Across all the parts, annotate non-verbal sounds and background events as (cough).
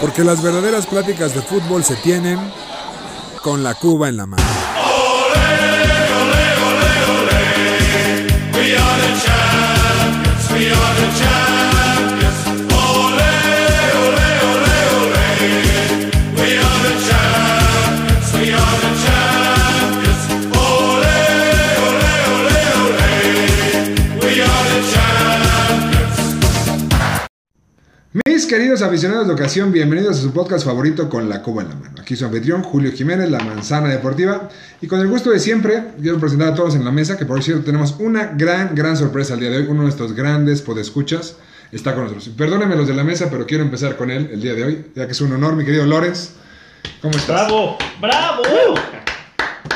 Porque las verdaderas pláticas de fútbol se tienen con la Cuba en la mano. Queridos aficionados de ocasión, bienvenidos a su podcast favorito con la Cuba en la mano. Aquí su anfitrión Julio Jiménez, la manzana deportiva. Y con el gusto de siempre, quiero presentar a todos en la mesa, que por cierto tenemos una gran, gran sorpresa el día de hoy. Uno de nuestros grandes podescuchas está con nosotros. Perdónenme los de la mesa, pero quiero empezar con él el día de hoy, ya que es un honor, mi querido Lorenz. ¿Cómo estás? ¡Bravo! ¡Bravo!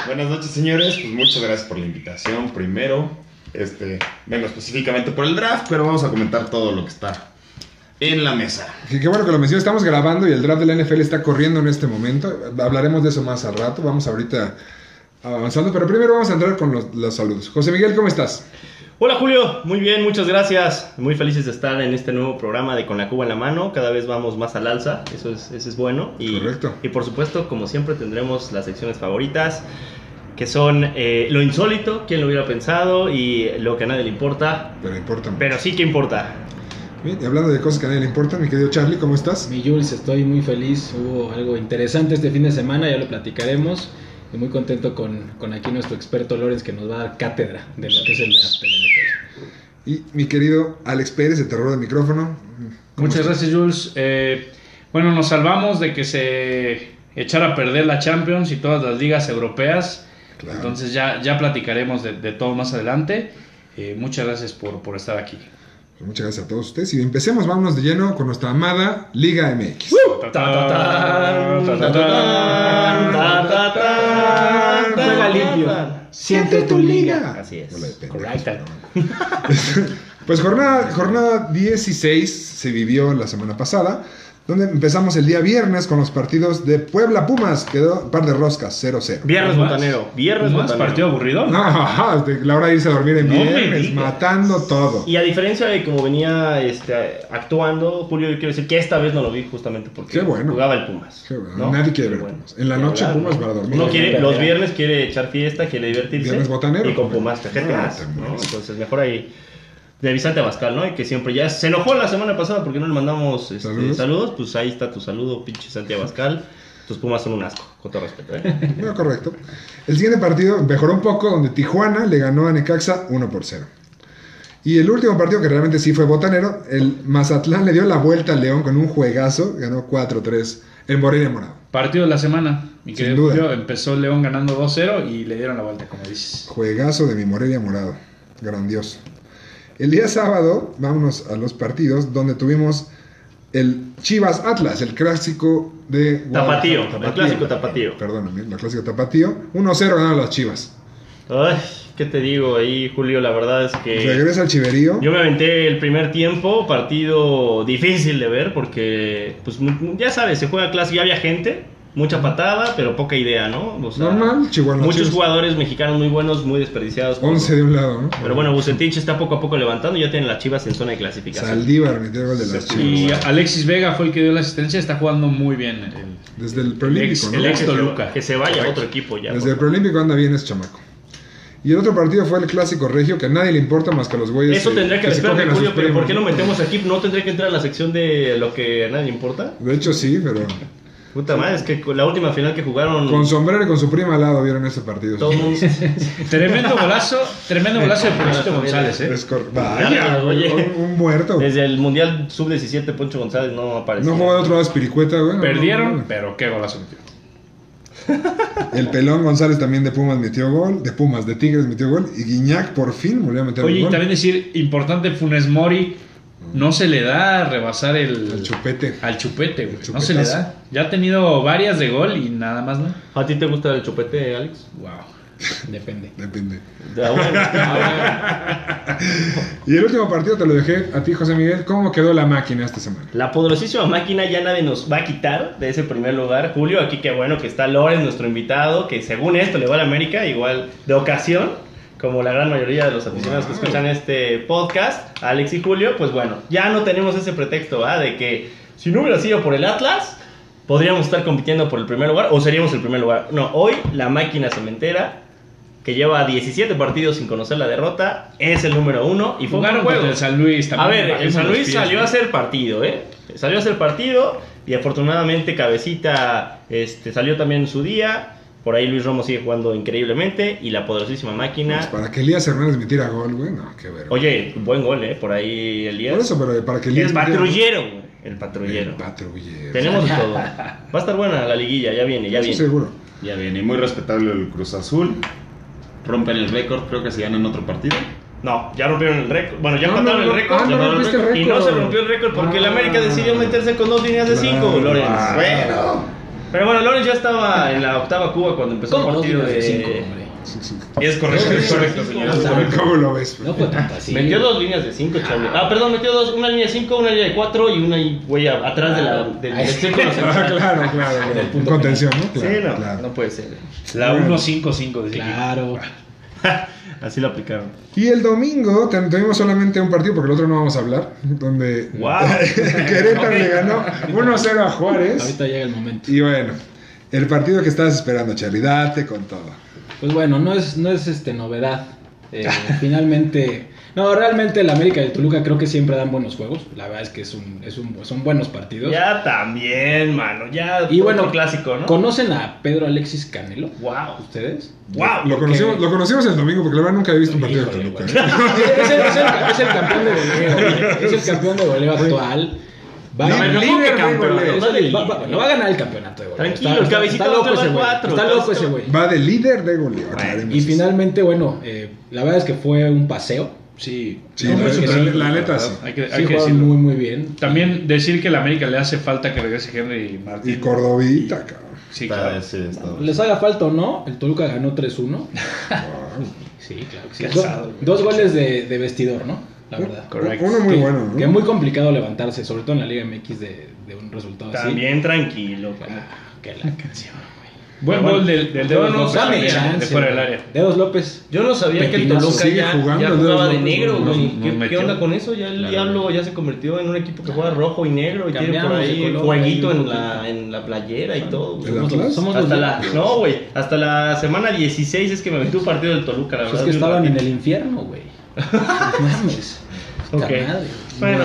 Buenas noches, señores. Pues muchas gracias por la invitación. Primero, este, vengo específicamente por el draft, pero vamos a comentar todo lo que está en la mesa. Qué, qué bueno que lo mencionas. Estamos grabando y el draft de la NFL está corriendo en este momento. Hablaremos de eso más al rato. Vamos ahorita avanzando, pero primero vamos a entrar con los, los saludos. José Miguel, ¿cómo estás? Hola Julio, muy bien, muchas gracias. Muy felices de estar en este nuevo programa de Con la Cuba en la mano. Cada vez vamos más al alza, eso es, eso es bueno. Y, Correcto. Y por supuesto, como siempre, tendremos las secciones favoritas, que son eh, lo insólito, quién lo hubiera pensado, y lo que a nadie le importa, Pero importa pero sí que importa. Bien, y hablando de cosas que a nadie le importan, mi querido Charlie, ¿cómo estás? Mi Jules, estoy muy feliz. Hubo algo interesante este fin de semana, ya lo platicaremos. Y muy contento con, con aquí nuestro experto Lorenz que nos va a dar cátedra de lo que es el draft. Y mi querido Alex Pérez, de Terror del Micrófono. ¿Cómo Muchas estás? gracias, Jules. Eh, bueno, nos salvamos de que se echara a perder la Champions y todas las ligas europeas. Claro. Entonces ya, ya platicaremos de, de todo más adelante. Eh, muchas gracias por, por estar aquí. Pues muchas gracias a todos ustedes. Y empecemos, vámonos de lleno con nuestra amada Liga MX. Juega limpio. Siente tu liga. Así es. Correcto. Pues jornada, jornada 16 se vivió la semana pasada, donde empezamos el día viernes con los partidos de Puebla Pumas, quedó par de roscas, 0-0. Viernes Pumas. botanero, viernes ¿Más botanero. partido aburrido? No, la (laughs) hora de irse a dormir en No viernes, matando todo. Y a diferencia de como venía este, actuando, Julio, yo quiero decir que esta vez no lo vi justamente porque bueno. jugaba el Pumas. Qué bueno, ¿no? nadie quiere ver bueno. Pumas. En la noche hablar, Pumas ¿no? para dormir. Uno quiere, los viernes quiere echar fiesta, quiere divertirse. Viernes botanero. Y con Pumas te jeteas, Ah, ¿no? Entonces mejor ahí. De Vicente Abascal, ¿no? Y que siempre ya se enojó la semana pasada porque no le mandamos este, Saludos. saludos. Pues ahí está tu saludo, pinche Santi Abascal. Tus Pumas son un asco, con todo respeto, ¿eh? (laughs) No, correcto. El siguiente partido mejoró un poco, donde Tijuana le ganó a Necaxa 1 por 0. Y el último partido, que realmente sí fue botanero, el Mazatlán le dio la vuelta al León con un juegazo, ganó 4-3 en Morelia Morado. Partido de la semana. Mi Sin querido duda. Julio, empezó León ganando 2-0 y le dieron la vuelta, como dices. Juegazo de mi Morelia Morado. Grandioso. El día sábado, vámonos a los partidos, donde tuvimos el Chivas Atlas, el clásico de Tapatío, Guadalajara. el clásico tapatío. Perdóname, el clásico tapatío. 1-0 ganaron las Chivas. Ay, ¿qué te digo ahí, Julio? La verdad es que... Regresa al Chiverío. Yo me aventé el primer tiempo, partido difícil de ver porque, pues ya sabes, se juega clásico, ya había gente, mucha patada, pero poca idea, ¿no? O sea, Normal, Chihuahua. Muchos Chivas. jugadores mexicanos muy buenos, muy desperdiciados. por- 11 de un lado, ¿no? Pero bueno, Bucetich está poco a poco levantando y ya tienen las chivas en zona de clasificación. Saldívar metió el gol de las Y Chivas. Alexis Vega fue el que dio la asistencia. Está jugando muy bien. el- Desde el ex- ¿no? el ex que, Toluca. que se vaya a otro equipo ya. Desde el preolímpico anda bien ese chamaco. Y el otro partido fue el clásico regio, que a nadie le importa más que a los güeyes. Eso tendría que a sus Julio, pero ¿por qué no ¿no? metemos aquí? ¿No tendría que entrar a la sección de lo que a nadie le importa? De hecho, sí, pero. Puta madre, es que la última final que jugaron... Con sombrero y con su prima al lado vieron ese partido. (laughs) Tremendo golazo, tremendo golazo de Ponchito González, ¿eh? Es cor- Vaya, Oye. un, un muerto. Desde el Mundial Sub-17, Poncho González no apareció. No jugó de otro lado Espiricueta, güey. Perdieron, no, no. pero qué golazo metió. El pelón González también de Pumas metió gol. De Pumas, de Tigres metió gol. Y Guiñac por fin volvió a meter Oye, y gol. también decir, importante, Funes Mori no se le da a rebasar el, El chupete. al chupete, güey. El No se le da. Ya ha tenido varias de gol y nada más, ¿no? ¿A ti te gusta el chupete, Alex? Wow. Depende. Depende. (laughs) Ah, bueno. Y el último partido te lo dejé a ti, José Miguel. ¿Cómo quedó la máquina esta semana? La poderosísima máquina ya nadie nos va a quitar de ese primer lugar. Julio, aquí qué bueno que está Loren, nuestro invitado, que según esto le va a la América, igual de ocasión, como la gran mayoría de los aficionados que escuchan este podcast, Alex y Julio, pues bueno, ya no tenemos ese pretexto, ¿va? De que Si no hubiera sido por el Atlas, podríamos estar compitiendo por el primer lugar o seríamos el primer lugar. No, hoy la máquina cementera, que lleva 17 partidos sin conocer la derrota, es el número uno y fue un juego. el San Luis también. A ver, el San Luis pies, salió a hacer partido, ¿eh? Salió a hacer partido y afortunadamente Cabecita este, salió también en su día. Por ahí Luis Romo sigue jugando increíblemente y la poderosísima máquina. Pues para que Elías Hernández metiera gol, güey, no, qué verga. Oye, buen gol, ¿eh? Por ahí Elías. Por eso, pero para que el Elías metiera gol. patrullero, güey. El patrullero. El patrullero. Tenemos de todo. (laughs) Va a estar buena la liguilla, ya viene, ya Eso viene. seguro. Ya viene, muy respetable el Cruz Azul. Rompen el récord, creo que se ganan otro partido. No, ya rompieron el récord. Bueno, ya No, empataron no, no. el récord. Ah, no el Y no récord. se rompió el récord porque el Ah. América decidió meterse con dos líneas de cinco. Lorenz. Ah. Bueno. Pero bueno, Lorenz ya estaba en la octava Cuba cuando empezó ¿Cómo el partido de cinco, hombre? Sí, sí. Es correcto, es correcto, correcto. ¿Cómo lo ves? No fue tanto así. Metió dos líneas de cinco, Charlie. Ah, perdón, metió dos, una línea de cinco, una línea de cuatro y una ahí, güey, atrás de la, del, del círculo Ah, central. claro, claro. En el En punto contención, ¿no? Claro, sí, no, claro. no puede ser. La Bueno. 1-5-5 de Claro. (laughs) Así lo aplicaron. Y el domingo tuvimos solamente un partido, porque el otro no vamos a hablar, (laughs) donde Wow. (laughs) Querétaro le ganó 1-0 a Juárez. Ahorita llega el momento. Y bueno, el partido que estabas esperando, Charlie, date con todo. Pues bueno, no es, no es este novedad. Eh, (laughs) finalmente, no, realmente el América y el Toluca creo que siempre dan buenos juegos. La verdad es que es un, es un, son buenos partidos. Ya también, mano. Ya y bueno, clásico, ¿no? ¿conocen a Pedro Alexis Canelo? Wow. ¿Ustedes? Wow. Lo conocimos, lo conocimos el domingo, porque la verdad nunca había visto un partido de Toluca. ¿eh? (laughs) es, el, es el- es el campeón de goleo. Es el campeón de goleo actual. Va, No, no, líder de goleo. el- va- va- bueno, va a ganar el campeonato de goleo. Tranquilo, el cabecita va a loco ese güey. Está loco ese güey. Va de líder de goleo. aclaremos Y finalmente, bueno, eh, la verdad es que fue un paseo. Sí, Sí, No, la, es que la- sí, la neta sí. Hay que, hay sí que jugaron decirlo. muy, muy bien. También decir que a la América le hace falta que regrese Henry Martín. Y Cordovita, cabrón. Sí, Está- claro. sí, Les haga falta o no, el Toluca ganó 3-1. (laughs) Sí, claro. sí. Dos goles de, de vestidor, ¿no? La verdad. Correcto. Uno muy que, bueno, ¿no? Que es muy complicado levantarse, sobre todo en la Liga MX, de, de un resultado También tranquilo. así. como- Ah, que la canción. Buen gol bueno, del, del no López Dame también, chance. de fuera del área. Dedos López. Yo no sabía que el. Toluca ya, jugando ya el jugaba Dedos de negro, güey. ¿Qué, onda con eso? Ya el Claro. Diablo ya se convirtió en un equipo que juega rojo y negro y tiene por ahí color, un en la, en la playera y todo. güey. ¿El Somos, somos los Hasta la, de- no, güey, hasta la semana 16 es que me metí un partido del Toluca, la Pues verdad. es que estaban en el infierno, güey. (laughs) No mames. Ok. Bueno.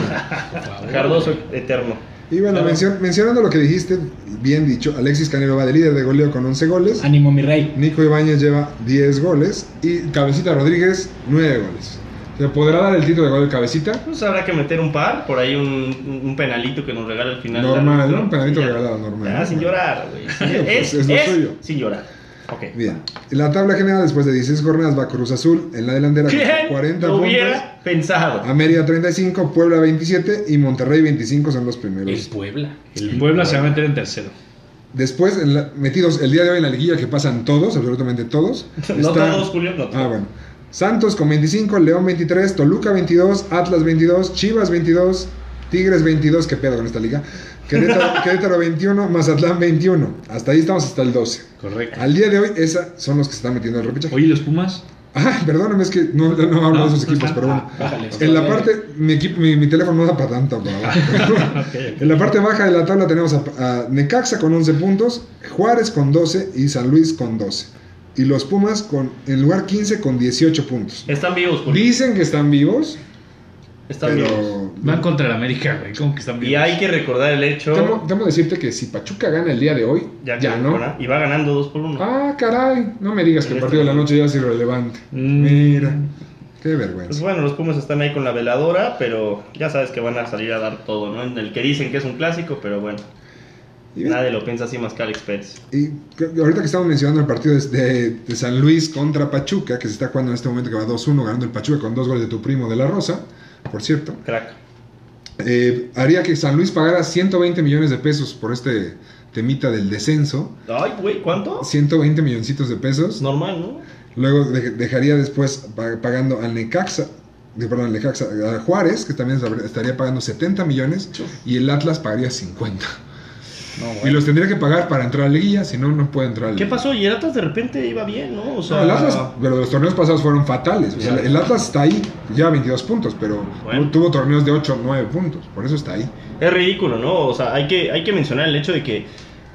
Cardoso eterno. Y bueno, Claro. mencion- mencionando lo que dijiste, bien dicho, Alexis Canelo va de líder de goleo con 11 goles. Ánimo, mi rey. Nico Ibáñez lleva 10 goles. Y Cabecita Rodríguez, 9 goles. ¿Se podrá dar el título de gol de Cabecita? Pues habrá que meter un par, por ahí un, un penalito que nos regala al final. Normal. Un penalito regalado, normal, ¿no? sin llorar, güey. Sí, (laughs) Pues es, es lo es suyo. sin llorar. Ok. Bien. En la tabla general, después de 16 jornadas, va Cruz Azul en la delantera con ¿Quién 40 lo puntos. hubiera pensado? América 35, Puebla 27 y Monterrey 25 son los El primeros. Puebla. El Puebla se va a meter en tercero. Después, en la- metidos el día de hoy en la liguilla, que pasan todos, absolutamente todos. (laughs) No está- todos, Julio, no todos. Ah, bueno. Santos con 25, León 23, Toluca 22, Atlas 22, Chivas 22, Tigres 22, qué pedo con esta liga. Querétaro, Querétaro 21, Mazatlán 21. Hasta ahí estamos hasta el 12. Correcto. Al día de hoy, esos son los que se están metiendo en el repechaje. Oye, ¿y los Pumas? Ah, perdóname, es que no, no hablo No, de esos no equipos, están. pero bueno. Bájale. En la parte, mi, equipo, mi, mi teléfono no da para tanto. para. (laughs) En la parte baja de la tabla tenemos a, a Necaxa con 11 puntos, Juárez con 12 y San Luis con 12. Y los Pumas con, en lugar 15 con 18 puntos. Están vivos, Julio. Dicen que están vivos, Están pero... Van contra el América, güey. ¿Cómo que están Y bien? hay que recordar el hecho. Temo decirte que si Pachuca gana el día de hoy, ya, no. Y va ganando 2 por 1. Ah, caray, no me digas que el partido de la este- noche ya es irrelevante. Mm. Mira, qué Pues vergüenza. bueno, los Pumas están ahí con la veladora, pero ya sabes que van a salir a dar todo, ¿no? En el que dicen que es un clásico, pero bueno, Y bien, nadie lo piensa así más que Alex Pérez. Y ahorita que estamos mencionando el partido de, de- de San Luis contra Pachuca, que se está jugando en este momento que va 2-1 ganando el Pachuca con dos goles de tu primo de la Rosa, por cierto, Crack. eh, haría que San Luis pagara 120 millones de pesos por este temita del descenso. Ay, güey, ¿cuánto? 120 milloncitos de pesos. Normal, ¿no? Luego de- dejaría después pa- pagando al Necaxa, perdón, al Necaxa, a Juárez, que también estaría pagando 70 millones, y el Atlas pagaría 50. Y los tendría que pagar para entrar a la liguilla, si no, no puede entrar a la ¿Qué liguilla. pasó? Y el Atlas de repente iba bien, ¿no? O sea, No, el Atlas, pero los torneos pasados fueron fatales. O sea, el Atlas está ahí, ya 22 puntos, pero Bueno. tuvo torneos de 8 o 9 puntos. Por eso está ahí. Es ridículo, ¿no? O sea, hay que, hay que mencionar el hecho de que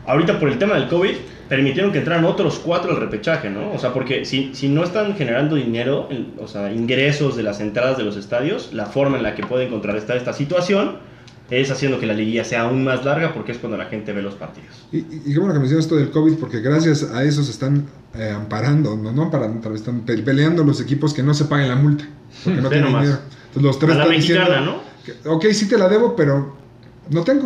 ahorita por el tema del COVID permitieron que entraran otros cuatro al repechaje, ¿no? O sea, porque si, si no están generando dinero, el- o sea, ingresos de las entradas de los estadios, la forma en la que pueden contrarrestar esta situación es haciendo que la liguilla sea aún más larga porque es cuando la gente ve los partidos. Y, y- qué bueno que mencionas esto del COVID, porque gracias a eso se están eh, amparando, no, no amparando, tal vez están pe- peleando los equipos que no se paguen la multa, porque no tienen dinero. Entonces los tres A la están mexicana, diciendo, que, ok, sí te la debo, pero no tengo.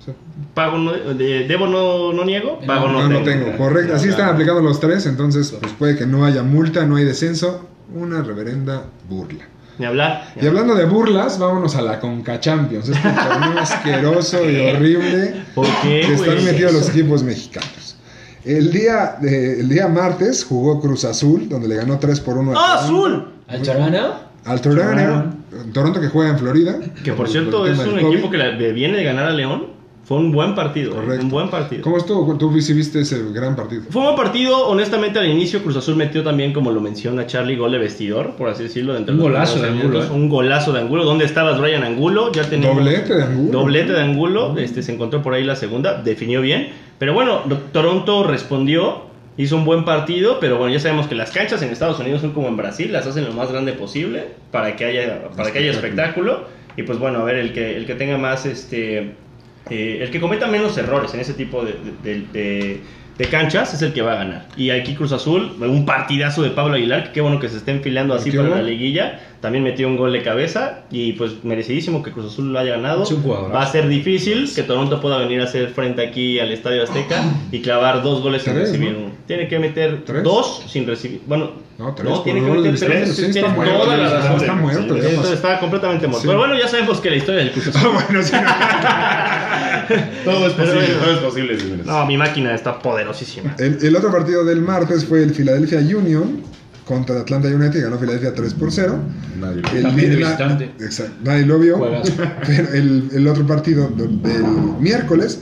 O sea, Pago no, de- debo no, no niego, pago no, no, no tengo. tengo. Correcto, así están aplicando los tres, entonces pues puede que no haya multa, no hay descenso, una reverenda burla. Ni hablar. Y hablando de burlas, vámonos a la Conca Champions, este torneo (laughs) asqueroso y horrible ¿Por qué, que están metidos los equipos mexicanos. El día, de- el día martes jugó Cruz Azul, donde le ganó 3 por 1 ¡Ah, azul! ¿Al Toronto? al Toronto, Toronto que juega en Florida. Que por cierto el es un equipo que le- viene de ganar a León. Fue un buen partido, ¿eh? Correcto. un buen partido. ¿Cómo estuvo? Tú viste ese gran partido. Fue un buen partido, honestamente al inicio Cruz Azul metió también, como lo menciona Charlie, gol de vestidor, por así decirlo. dentro Un los golazo de Angulo. ¿eh? Un golazo de Angulo. ¿Dónde estabas, Brian Angulo? Ya tenemos Doblete de Angulo. Doblete de Angulo, este, se encontró por ahí la segunda, definió bien. Pero bueno, Toronto respondió, hizo un buen partido, pero bueno, ya sabemos que las canchas en Estados Unidos son como en Brasil, las hacen lo más grande posible para que haya, para que haya espectáculo. Y pues bueno, a ver, el que, el que tenga más, este, eh, el que cometa menos errores en ese tipo de, de- de- de canchas es el que va a ganar. Y aquí Cruz Azul, un partidazo de Pablo Aguilar, que qué bueno que se esté enfilando así ¿Metió para la liguilla. También metió un gol de cabeza y pues merecidísimo que Cruz Azul lo haya ganado. Va a ser difícil que Toronto pueda venir a hacer frente aquí al Estadio Azteca y clavar dos goles sin recibir ¿no? uno. Tiene que meter ¿Tres? dos sin recibir. Bueno, No, tres, no, tiene que meter tres. Sí, muerto, toda la razón. está muerto, completamente muerto. Sí. Pero bueno, ya sabemos que la historia del Cruz Azul. (laughs) bueno, sí. (laughs) (laughs) Todo es posible, todo es posible. No, mi máquina está poderosísima. El, el otro partido del martes fue el Philadelphia Union contra Atlanta United y ganó Philadelphia 3 por 0. Nadie. El También de la- visitante. exacto, nadie lo vio. (laughs) Pero el, el otro partido do- del miércoles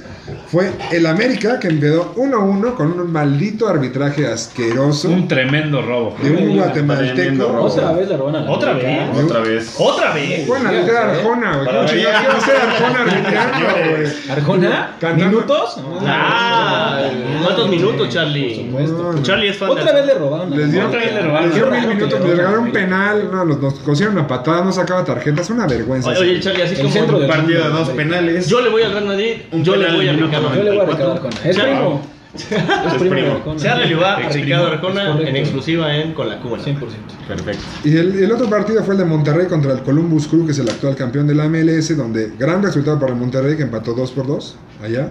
fue el América que quedó 1-1 con un maldito arbitraje asqueroso Un tremendo robo. de un guatemalteco. robo. Otra vez la roban a la Otra vez. Otra vez. ¡Otra vez! Bueno, arbitrar Arjona, güey. ¿Cómo chingados ser Arjona (laughs) arbitrando, güey? ¿Arjona? Cantando- ¿Minutos? Ah, ¿cuántos minutos, Charlie? Por supuesto. Charlie es fan Otra de- vez le robaron Les la dio, Otra vez le robaron. les dio Qué mil minutos, le les regalaron un penal, no, nos, nos cosieron una patada, no sacaba tarjetas, una vergüenza. Oye, oye, Charlie, así El como centro del Partido de dos penales. yo le voy al Real Madrid, Un yo le voy a al Ricardo. Yo le voy a 94. Ricardo Arjona. Es primo. Es primo. Charlie le va a Ricardo. Arjona en exclusiva en Con la Cuba. 100%. Perfecto. Y el, el otro partido fue el de Monterrey contra el Columbus Crew, que es el actual campeón de la MLS, donde gran resultado para el Monterrey, que empató 2 por 2 allá.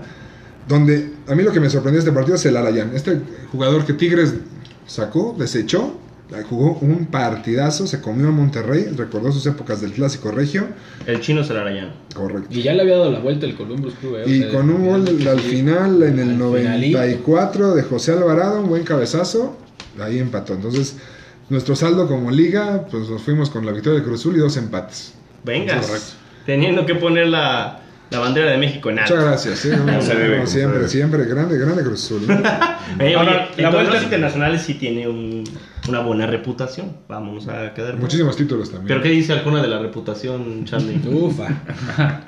Donde a mí lo que me sorprendió de este partido es el Arayán. Este jugador que Tigres sacó, desechó, jugó un partidazo, se comió a Monterrey, recordó sus épocas del clásico regio. El chino se la arañan. Correcto. Y ya le había dado la vuelta el Columbus Crew. eh, o Y sea, con un gol al final, en el al finalito. 94 de José Alvarado, un buen cabezazo, ahí empató. Entonces, nuestro saldo como liga, pues nos fuimos con la victoria de Cruz Azul y dos empates. Venga. Correcto. Teniendo que poner la, la bandera de México en alto. Muchas gracias. ¿eh? (laughs) No, se no, debe, no, como se siempre, siempre, grande, grande Cruz Azul. ¿no? (laughs) Oye, la vuelta- internacionales sí tiene un- una buena reputación. Vamos a quedar. Muchísimos títulos también. ¿Pero qué dice alguna de la reputación, Charlie? (laughs) Ufa.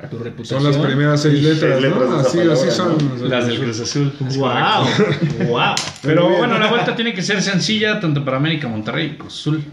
Tu reputación. Son las primeras seis letras, letras ¿no? de esa Así, palabra, así son. Las del Cruz Azul. ¡Wow! ¡Wow! (laughs) Pero bien. bueno, la vuelta tiene que ser sencilla tanto para América, Monterrey y Cruz Azul.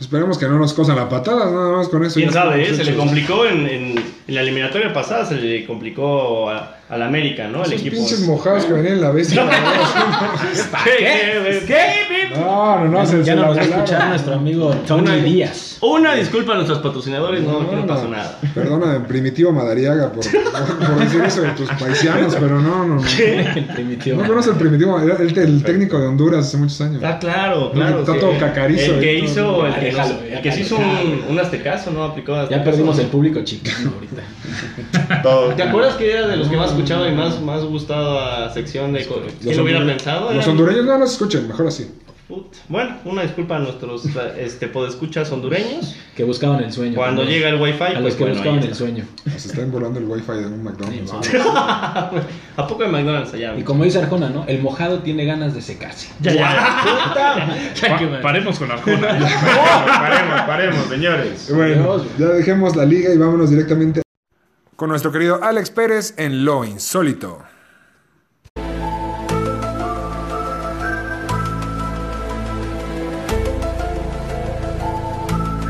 Esperemos que no nos cosan la patada, nada más con eso. ¿Quién sabe? eh? Se le complicó en, en- en la eliminatoria pasada, se le complicó al América, ¿no? El Esos equipo. pinches mojados que venían en la bestia. (laughs) ¿Qué? ¿Qué? ¿Qué? No, no, no. se- Ya se no nos va a escuchar nuestro amigo Tony Una- Díaz. Una disculpa a nuestros patrocinadores, no, no pasó nada. Perdona, Primitivo Madariaga, por, decir eso de tus paisanos, pero no, no, no. (laughs) El primitivo. No conoces el Primitivo, era el, el técnico de Honduras hace muchos años. Ah, claro, claro. Está todo cacarizo El que todo. hizo, el que, se hizo un, un aztecaso, ¿no? Aplicó Ya perdimos el público chicano ahorita. (laughs) Todo. ¿Te acuerdas que era de los que más escuchaba y más, más gustado a sección de... ¿Quién lo hubiera pensado? Los hondureños no los escuchan, mejor así. Bueno, una disculpa a nuestros (laughs) este, podescuchas hondureños. Que buscaban el sueño. Cuando llega el wifi, A los pues que bueno, buscaban el sueño. Nos está volando el wifi de un McDonald's. (laughs) ¿A poco de McDonald's allá? Y como dice Arjona, ¿no? El mojado tiene ganas de secarse. Ya, ya. Ya que Pa- paremos con Arjona. paremos, paremos, señores. Bueno, ya dejemos la liga y vámonos directamente Con nuestro querido Alex Pérez en Lo Insólito.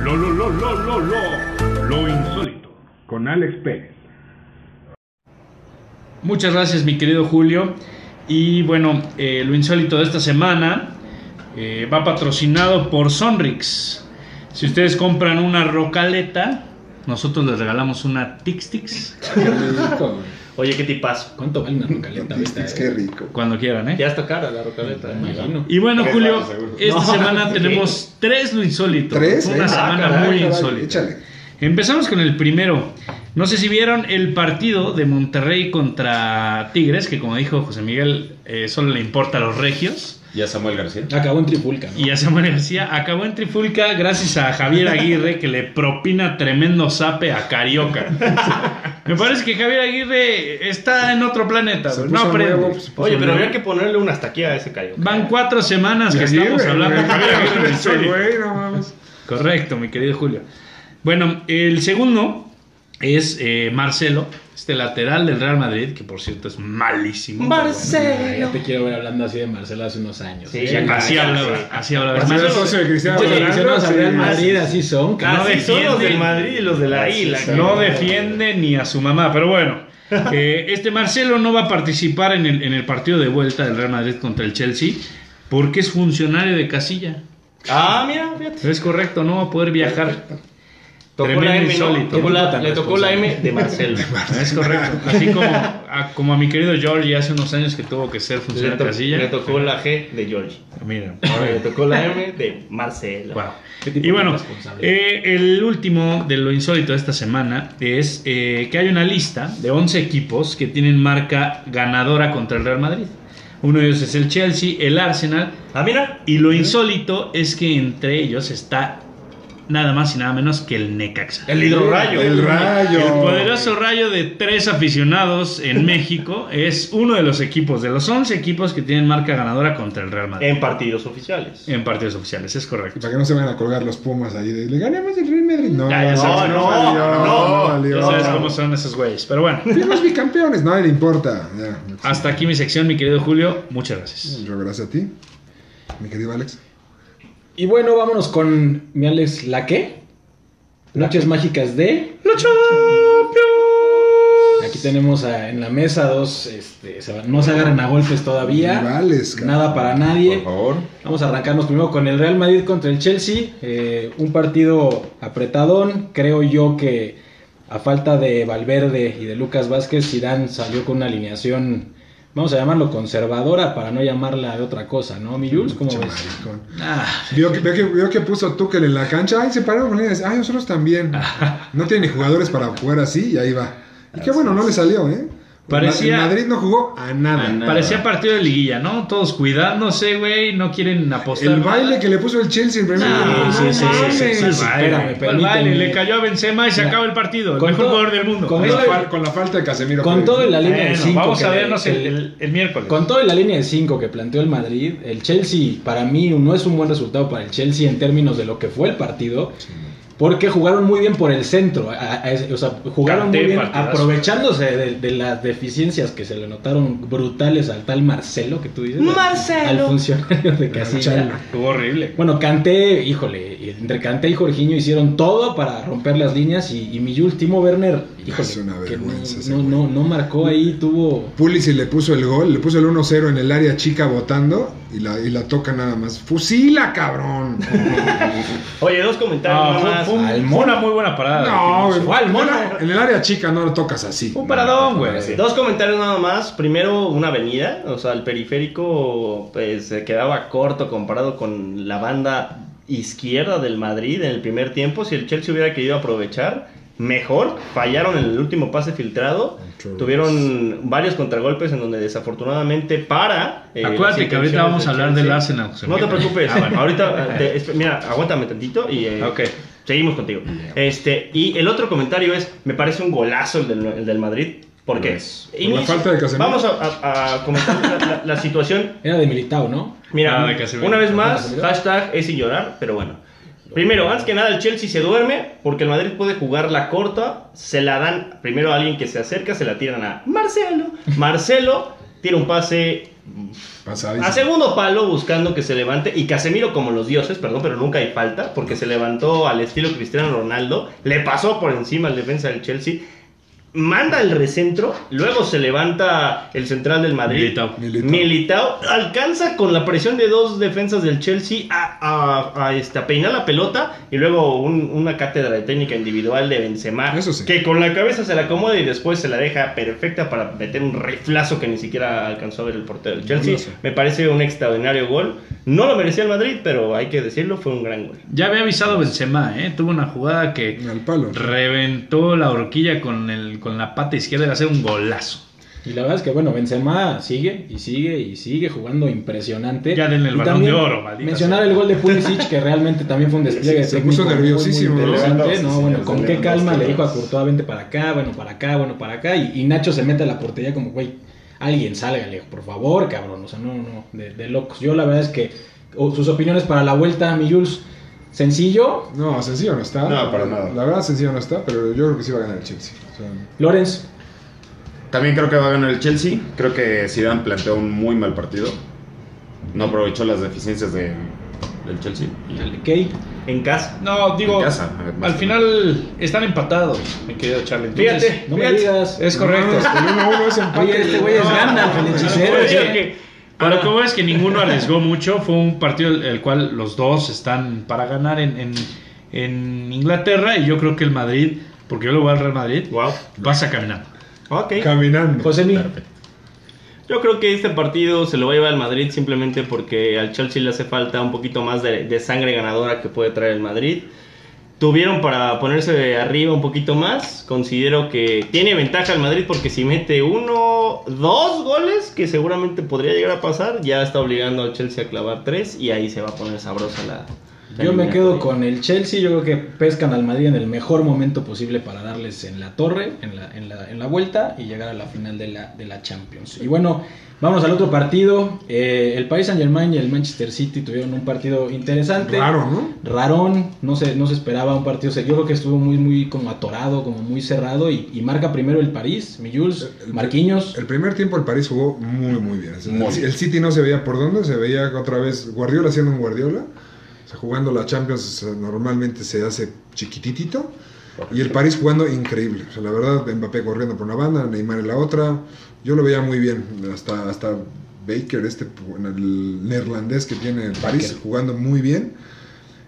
Lo, lo, lo, lo, lo, lo, lo insólito. Con Alex Pérez. Muchas gracias, mi querido Julio. Y bueno, eh, lo insólito de esta semana eh, va patrocinado por Sonrix. Si ustedes compran una rocaleta, nosotros les regalamos una Tix Tix qué rico. Oye, qué tipazo. ¿Cuánto vale una rocaleta? Es eh? que rico. cuando quieran, ¿eh? Ya está cara la rocaleta. Me imagino. Y bueno, Tres Julio, esta No, semana ¿qué? tenemos tres lo insólito. ¿Tres? Una Ah, semana caray, muy caray, insólita. échale. Empezamos con el primero. No sé si vieron el partido de Monterrey contra Tigres, que como dijo José Miguel, eh, solo le importa a los regios. Ya Samuel García. Acabó en Trifulca, ¿no? Y a Samuel García acabó en Trifulca gracias a Javier Aguirre que le propina tremendo zape a Carioca. Me parece que Javier Aguirre está en otro planeta. Se No aprende. nuevo, pues, Oye, pero habría que ponerle una hasta aquí a ese callo. Van cuatro semanas que estamos hablando de. Javier Aguirre. en Ese serio. güey, no mames. Correcto, mi querido Julio. Bueno, el segundo es eh, Marcelo, este lateral del Real Madrid, que por cierto es malísimo. Ah, ya te quiero ver hablando así de Marcelo hace unos años. Sí, ¿eh? Así hablaba, sí. así hablaba. El socio de Cristiano Muchos Ronaldo. Real Madrid así son. No son los defiende. del Madrid y los de la sí, no defiende ni a su mamá, pero bueno. (laughs) eh, este Marcelo no va a participar en el, en el partido de vuelta del Real Madrid contra el Chelsea porque es funcionario de casilla. Ah, mira, fíjate. Es correcto, no va a poder viajar. Tocó la Tremendo M, ¿no? insólito. Tocó la- Tan le tocó la M de Marcelo. (laughs) Es correcto. Así como a, como a mi querido Georgie hace unos años que tuvo que ser funcionario de casilla. le tocó la G de George. Mira. Le tocó la M de Marcelo. Wow. ¿Qué tipo Y bueno, eh, el último de lo insólito de esta semana es eh, que hay una lista de 11 equipos que tienen marca ganadora contra el Real Madrid. Uno de ellos es el Chelsea, el Arsenal, Ah, mira. y lo insólito es que entre ellos está nada más y nada menos que el Necaxa. El hidrorrayo. El rayo. El poderoso rayo de tres aficionados en (laughs) México es uno de los equipos, de los 11 equipos que tienen marca ganadora contra el Real Madrid. En partidos oficiales. En partidos oficiales, es correcto. Para que no se vayan a colgar los Pumas ahí de le ganamos el Real Madrid. No, Ya, ya no, sabes, no, no, valió, no, no Ya valió. sabes cómo son esos güeyes. Pero bueno, Fuimos bicampeones, no le importa. Ya. hasta aquí mi sección, mi querido Julio. Muchas gracias. Yo, Gracias a ti, mi querido Alex. Y bueno, vámonos con mi Alex Laque. Noches mágicas de. Aquí tenemos a- en la mesa dos. Este, se no se agarren a golpes todavía. Rivales, cabrón. Nada para nadie. Por favor. Vamos a arrancarnos primero con el Real Madrid contra el Chelsea. Eh, un partido apretadón. Creo yo que a falta de Valverde y de Lucas Vázquez, Zidane salió con una alineación, vamos a llamarlo conservadora para no llamarla de otra cosa, ¿no? Mi Jules, ¿cómo ves? Ah, Vio que, vio, que, vio que puso Tuchel en la cancha. Ay, se pararon con líneas. Ay, nosotros también. (laughs) No tiene ni jugadores para jugar así y ahí va. Y qué bueno, no le salió, ¿eh? Parecía- El Madrid no jugó a nada. A nada. parecía partido de liguilla, ¿no? Todos cuidándose, güey. No quieren apostar. El nada. baile que le puso el Chelsea en primer no sí, sí, mames. sí, sí, sí. ¿Cuál espérame, baile? Le cayó a Benzema y se Mira, acaba el partido. El con mejor todo- jugador del mundo. con Con la, con falta de Casemiro. Con todo y la línea de Bueno, 5. vamos a vernos el, el- el miércoles. Con todo y la línea de 5 que planteó el Madrid, el Chelsea para mí no es un buen resultado para el Chelsea en términos de lo que fue el partido. Porque jugaron muy bien por el centro. a- a- o sea, jugaron muy bien partidazo. aprovechándose de, de las deficiencias que se le notaron brutales al tal Marcelo que tú dices. Marcelo. Al funcionario de Casilla. Estuvo horrible. Bueno, Kanté, híjole, entre Kanté y Jorginho hicieron todo para romper las líneas y, y mi Jules, Timo Werner, híjole, Es una que no, no, no, no marcó ahí, tuvo... Pulisic le puso el gol, le puso el 1-0 en el área chica votando y la, y la toca nada más. ¡Fusila, cabrón! (laughs) Oye, dos comentarios No, nada fue, más. fue un- Al fue una muy buena parada. No, güey. Al mono. En el área chica no lo tocas así. Un paradón, güey. Dos comentarios nada más. Primero, una avenida. O sea, el periférico pues se quedaba corto comparado con la banda izquierda del Madrid en el primer tiempo. Si el Chelsea hubiera querido aprovechar, mejor, fallaron en el último pase filtrado, tuvieron varios contragolpes en donde desafortunadamente para... eh, Acuérdate que ahorita vamos a hablar del Arsenal, José No te preocupes, Ah, bueno. ahorita, (laughs) te- mira, aguántame tantito y eh, Ok. seguimos contigo. Este, y el otro comentario es, me parece un golazo el del, el del Madrid. ¿Por qué? Por la falta de Casemiro. Vamos a, a- a comentar la, la- la situación Era de Militao, ¿no? Mira, Ah, una vez más, hashtag es sin llorar, pero bueno. Primero, antes que nada, el Chelsea se duerme porque el Madrid puede jugar la corta. Se la dan primero a alguien que se acerca, se la tiran a Marcelo. Marcelo tira un pase Pasadísimo. a segundo palo buscando que se levante. Y Casemiro, como los dioses, perdón, pero nunca hay falta porque se levantó al estilo Cristiano Ronaldo. Le pasó por encima al defensa del Chelsea. Manda el recentro, luego se levanta el central del Madrid. Militao. Militao. Militao alcanza con la presión de dos defensas del Chelsea a, a- a, este, a peinar la pelota y luego un- una cátedra de técnica individual de Benzema Eso sí. que con la cabeza se la acomoda y después se la deja perfecta para meter un riflazo que ni siquiera alcanzó a ver el portero del Chelsea. Me parece un extraordinario gol. No lo merecía el Madrid, pero hay que decirlo, fue un gran gol. Ya había avisado Benzema, ¿eh? Tuvo una jugada que Al palo. reventó la horquilla con, el, con la pata izquierda a ser un golazo. Y la verdad es que, bueno, Benzema sigue y sigue y sigue jugando impresionante. Ya denle el Y balón de oro, maldita Mencionar sea. el gol de Pulisic, que realmente también fue un despliegue Se técnico puso muy, muy nerviosísimo, ¿no? sí, Bueno, con qué calma le dijo a. Courtois, vente para acá, bueno, para acá, bueno, para acá. Y, y Nacho se mete a la portería como, güey, alguien salga, le digo, por favor, cabrón. O sea, no, no, de, de locos. Yo la verdad es que sus opiniones para la vuelta, mi Jules, sencillo. No, sencillo no está. No, para nada. La verdad, sencillo no está, pero yo creo que sí va a ganar el Chelsea. Lorenz, También creo que va a ganar el Chelsea. Creo que Zidane planteó un muy mal partido. No aprovechó las deficiencias de- del Chelsea. El Key. En casa. No, digo, En casa, al final están empatados, mi querido Charlie. Entonces, Fíjate, No me digas. Es correcto. No, es que el 1-1 es empate. Oye, este güey es Gandalf, el hechicero. no, Sí, que- A lo que voy es que ninguno arriesgó mucho. Fue un partido el, el cual los dos están para ganar en, en- en Inglaterra. Y yo creo que el Madrid, porque yo lo voy al Real Madrid, Wow. pasa caminando. Ok. Caminando. José. Yo creo que este partido se lo va a llevar al Madrid simplemente porque al Chelsea le hace falta un poquito más de, de sangre ganadora que puede traer el Madrid. Tuvieron para ponerse arriba un poquito más. Considero que tiene ventaja el Madrid porque si mete uno, dos goles, que seguramente podría llegar a pasar, ya está obligando al Chelsea a clavar tres y ahí se va a poner sabrosa la. Yo me quedo con el Chelsea, yo creo que pescan al Madrid en el mejor momento posible para darles en la torre, en la, en la, en la vuelta y llegar a la final de la, de la Champions. Y bueno, vamos al otro partido. Eh, el Paris Saint Germain y el Manchester City tuvieron un partido interesante. Raro, ¿no? Rarón, no se, no se esperaba un partido, yo creo que estuvo muy, muy como atorado, como muy cerrado y, y marca primero el París, mi Jules, El- Marquinhos. El primer tiempo el París jugó muy, muy bien. Muy el, bien. el City no se veía por dónde, se veía otra vez Guardiola haciendo un Guardiola. O sea, jugando la Champions o sea, normalmente se hace chiquititito. Y el París jugando increíble. O sea, la verdad, Mbappé corriendo por una banda, Neymar en la otra. Yo lo veía muy bien. Hasta, hasta Baker, este el neerlandés que tiene el París, Baker. jugando muy bien.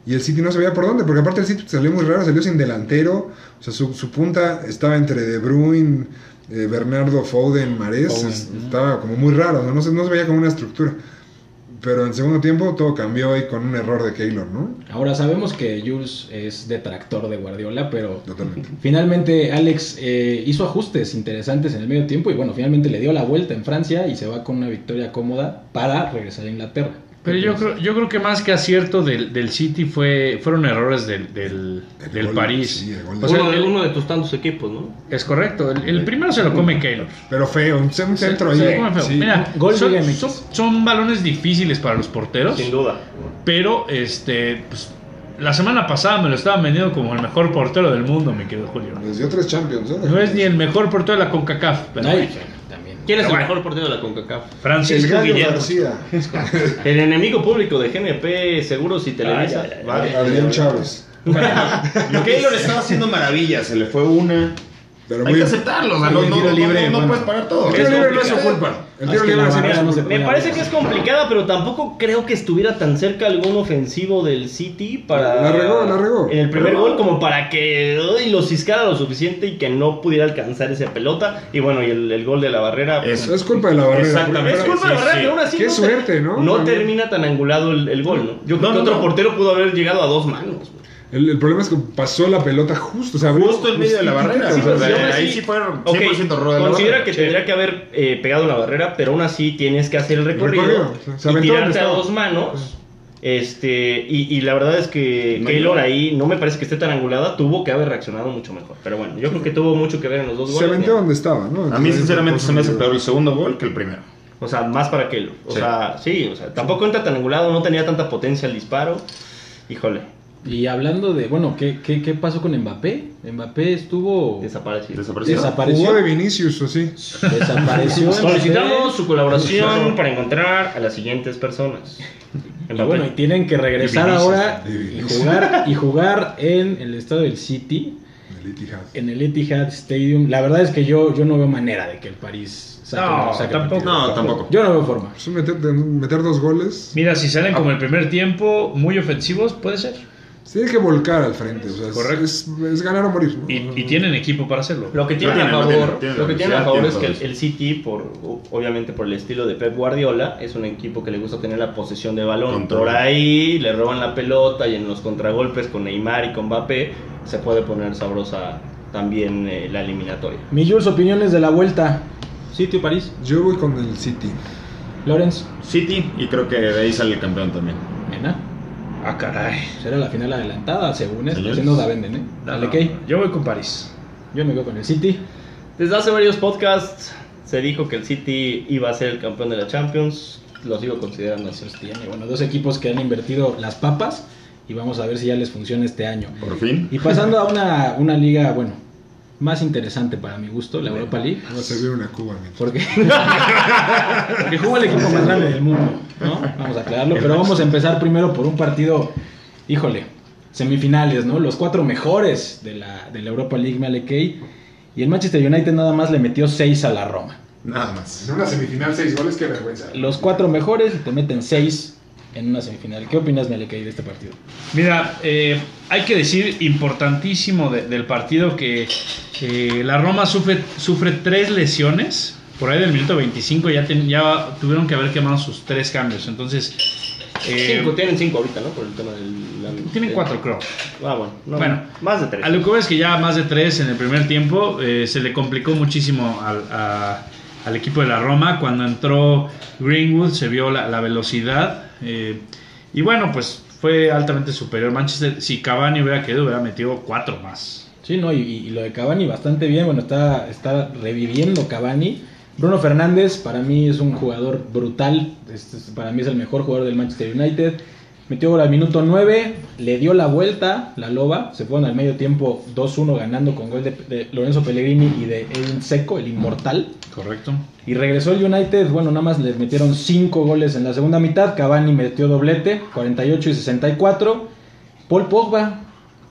Y el City no se veía por dónde, porque aparte el City salió muy raro, salió sin delantero. O sea, su, su punta estaba entre De Bruyne, eh, Bernardo, Foden, es- Estaba como muy raro, ¿no? No se, no se veía como una estructura. Pero en segundo tiempo todo cambió y con un error de Keylor, ¿no? Ahora sabemos que Jules es detractor de Guardiola, pero Totalmente. (laughs) Finalmente Alex eh, hizo ajustes interesantes en el medio tiempo y bueno, finalmente le dio la vuelta en Francia y se va con una victoria cómoda para regresar a Inglaterra. Pero yo creo, yo creo que más que acierto del, del City fue, fueron errores del, del, El del gol, París. sí, el gol de- O sea, uno, de, el- uno de tus tantos equipos, ¿no? es correcto. El, el primero se lo come Keylor. Pero feo, un, centro ahí. Se lo come feo. sí. Mira, Gol son, son- son balones difíciles para los porteros. Sin duda. Pero este pues, la semana pasada me lo estaban vendiendo como el mejor portero del mundo, mi querido Julio. Les dio tres Champions, ¿eh? No es ni el mejor portero de la CONCACAF. pero también. ¿Quién es Pero el bueno. mejor portero de la CONCACAF? Francisco Guillermo. García. (laughs) El enemigo público de GNP, Seguros y Televisa. Ay, ay, ay. Vale. Adrián Chávez. Keylor estaba haciendo maravillas, se le fue una. Pero Hay muy que aceptarlo, o sea, no, El no, tiro no, libre, no, no bueno. puedes parar todo. El tiro Es libre no es su culpa. El tiro libre sí no se. Me parece que es complicada, pero tampoco creo que estuviera tan cerca algún ofensivo del City para. La regó, la regó. En el primer gol, como para que uy, lo ciscara lo suficiente y que no pudiera alcanzar esa pelota. Y bueno, y el, el gol de la barrera. Eso. Es culpa de la barrera. Exactamente. Es culpa de la Sí, barrera, sí. pero aún así. Qué no suerte, ¿no? No También. termina tan angulado el, el gol, ¿no? Yo creo No, que no, otro no. portero pudo haber llegado a dos manos. El, el problema es que pasó la pelota justo, o sea, Justo en medio de la barrera. Sí, o sea, pues, aún ahí así- sí fue 100% Ok, error de la Considera barrera. que tendría que haber eh, pegado la barrera, pero aún así tienes que hacer el recorrido, recorrido, o sea, se y aventó tirarte a dos manos. Este, y, y la verdad es que No, Keylor no. ahí no me parece que esté tan angulada, tuvo que haber reaccionado mucho mejor. Pero bueno, yo creo que tuvo mucho que ver en los dos se goles. aventó ¿no? donde estaba, ¿no? A mí, sinceramente, por se me hace favor, peor el segundo gol que el primero. O sea, más para Keylor. O Sí. sea, sí, o sea, tampoco entra tan angulado, no tenía tanta potencia el disparo. Híjole, Y hablando de, bueno, ¿qué, qué, qué pasó con Mbappé? Mbappé estuvo... desapareció. Desapareció. Desapareció. Jugó de Vinicius, o sí. Desapareció. (laughs) Solicitamos su colaboración para encontrar a las siguientes personas. Y bueno, y tienen que regresar Vinicius, ahora y jugar, y jugar en el estadio del City, El Etihad. en el Etihad Stadium. La verdad es que yo, yo no veo manera de que el París saque, No, saque tampoco. No, tampoco. Yo no veo forma. Pues meter, dos goles. Mira, si salen como el primer tiempo, muy ofensivos, puede ser. Se tiene que volcar al frente, o sea, es- Correcto. Es, es ganar o morir. ¿no? Y, y tienen equipo para hacerlo. Lo que tienen a favor, tienen, tienen lo que tienen a velocidad, favor es que el, el City, por obviamente por el estilo de Pep Guardiola, es un equipo que le gusta tener la posesión de balón. Control. Por ahí le roban la pelota y en los contragolpes con Neymar y con Mbappé se puede poner sabrosa también eh, la eliminatoria. Mi Jules, opiniones de la vuelta. City o París. Yo voy con el City. Lorenz. City, y creo que de ahí sale el campeón también. Mena. Ah, caray. Será la final adelantada, según esto. Si no la venden, ¿eh? Dale, No. Yo voy con París. Yo me quedo con el City. Desde hace varios podcasts se dijo que el City iba a ser el campeón de la Champions. Lo sigo considerando así. Tiene, bueno, dos equipos que han invertido las papas y vamos a ver si ya les funciona este año. Por fin. Y pasando a una, una liga, bueno, más interesante para mi gusto, la Europa League. Va a servir una cuba. amigo. (laughs) Porque, porque jugó el equipo más grande del mundo, ¿no? Vamos a aclararlo, pero vamos a empezar primero por un partido, híjole, semifinales, ¿no? Los cuatro mejores de la, de la Europa League, me alequé, y el Manchester United nada más le metió seis a la Roma. Nada más. En una semifinal, seis goles, qué vergüenza. Los cuatro mejores te meten seis en una semifinal. ¿Qué opinas, me alequé, de este partido? Mira, eh, hay que decir importantísimo de- del partido que eh, la Roma sufre, sufre tres lesiones. Por ahí del minuto 25 ya, ten- ya tuvieron que haber quemado sus tres cambios. Entonces, eh, Cinco, tienen cinco ahorita, ¿no? Por el tema del... la- tienen cuatro, creo. Ah, bueno. no, Bueno, más de tres. A lo que veo es que ya más de tres en el primer tiempo eh, se le complicó muchísimo al, a- al equipo de la Roma. Cuando entró Greenwood se vio la, la velocidad eh, y bueno, pues fue altamente superior. Manchester, si Cavani hubiera quedado, hubiera metido cuatro más. Sí, no, y, lo de Cavani bastante bien, bueno, está, está reviviendo Cavani. Bruno Fernández para mí es un jugador brutal, Este es- para mí es el mejor jugador del Manchester United. Metió gol al minuto 9, le dio la vuelta la loba, se fueron al medio tiempo 2-1 ganando con gol de, de Lorenzo Pellegrini y de Edin Seco, el inmortal. Correcto. Y regresó el United, bueno, nada más les metieron 5 goles en la segunda mitad, Cavani metió doblete, 48 y 64. Paul Pogba,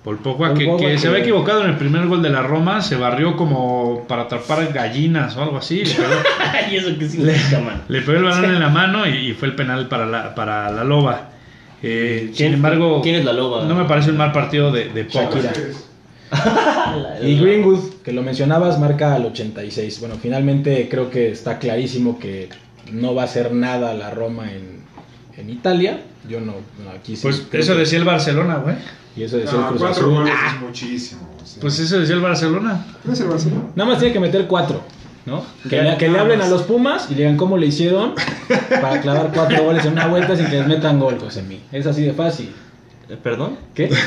Paul Pogba, Paul que, Pogba que se que- había equivocado en el primer gol de la Roma, se barrió como para atrapar gallinas o algo así. Le pegó, (laughs) ¿Y eso significa, man? le pegó el balón en la mano y, y fue el penal para la, para la loba. Eh, sin ¿Quién- embargo, quién es la loba? no me parece un mal partido de, de. Shakira. (laughs) Y Greenwood, que lo mencionabas, marca al 86. Bueno, finalmente creo que está clarísimo que no va a hacer nada la Roma en, en Italia. Yo no, no, aquí sí. Pues eso decía el Barcelona, güey. Y eso decía el Cruz cuatro Azul. goles es muchísimo. o sea. Pues eso decía el Barcelona. ¿No es el Barcelona? Nada más tiene que meter cuatro, ¿no? Que, le, que le hablen a los Pumas y le digan cómo le hicieron para clavar cuatro goles en una vuelta sin que les metan gol, Josemí. Es así de fácil. Eh, ¿Perdón? ¿Qué? (laughs)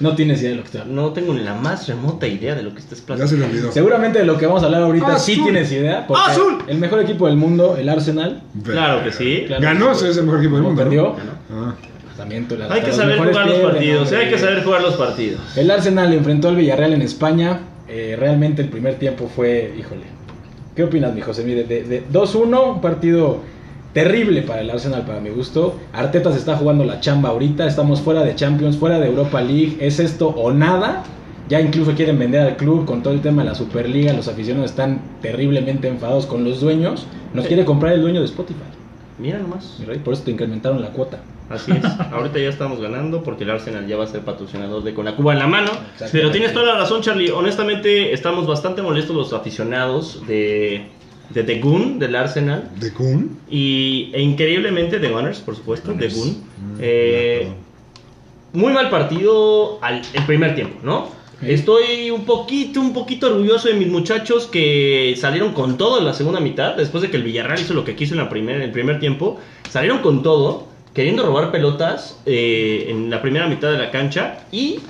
No tienes idea de lo que estoy hablando. No tengo ni la más remota idea de lo que Ya se platicando. le olvidó. Seguramente de lo que vamos a hablar ahorita sí Azul. tienes idea. Porque Azul. El mejor equipo del mundo, el Arsenal, Claro que sí. Claro. Ganó, es el mejor equipo del mundo. ¿no? perdió. Ah. También tú- hasta Hay que saber jugar los partidos, hombre. hay que saber jugar los partidos. El Arsenal enfrentó al Villarreal en España. Eh, realmente el primer tiempo fue, híjole. ¿Qué opinas, mi José? Mire, de, de 2-1, un partido terrible para el Arsenal, para mi gusto. Arteta se está jugando la chamba ahorita. Estamos fuera de Champions, fuera de Europa League. ¿Es esto o nada? Ya incluso quieren vender al club con todo el tema de la Superliga. Los aficionados están terriblemente enfadados con los dueños. Nos Sí. quiere comprar el dueño de Spotify. Mira nomás. Por eso te incrementaron la cuota. Así es. Ahorita ya estamos ganando porque el Arsenal ya va a ser patrocinador de Con la Cuba en la mano. Pero tienes toda la razón, Charlie. Honestamente, estamos bastante molestos los aficionados de, de The Goon, del Arsenal. ¿De Kun? Y, e increíblemente de Gunners, por supuesto, de Gunners. Goon. Mm, Eh, muy mal partido al, el primer tiempo, ¿no? Estoy un poquito, un poquito orgulloso de mis muchachos que salieron con todo en la segunda mitad, después de que el Villarreal hizo lo que quiso en, la primer, en el primer tiempo, salieron con todo, queriendo robar pelotas eh, en la primera mitad de la cancha y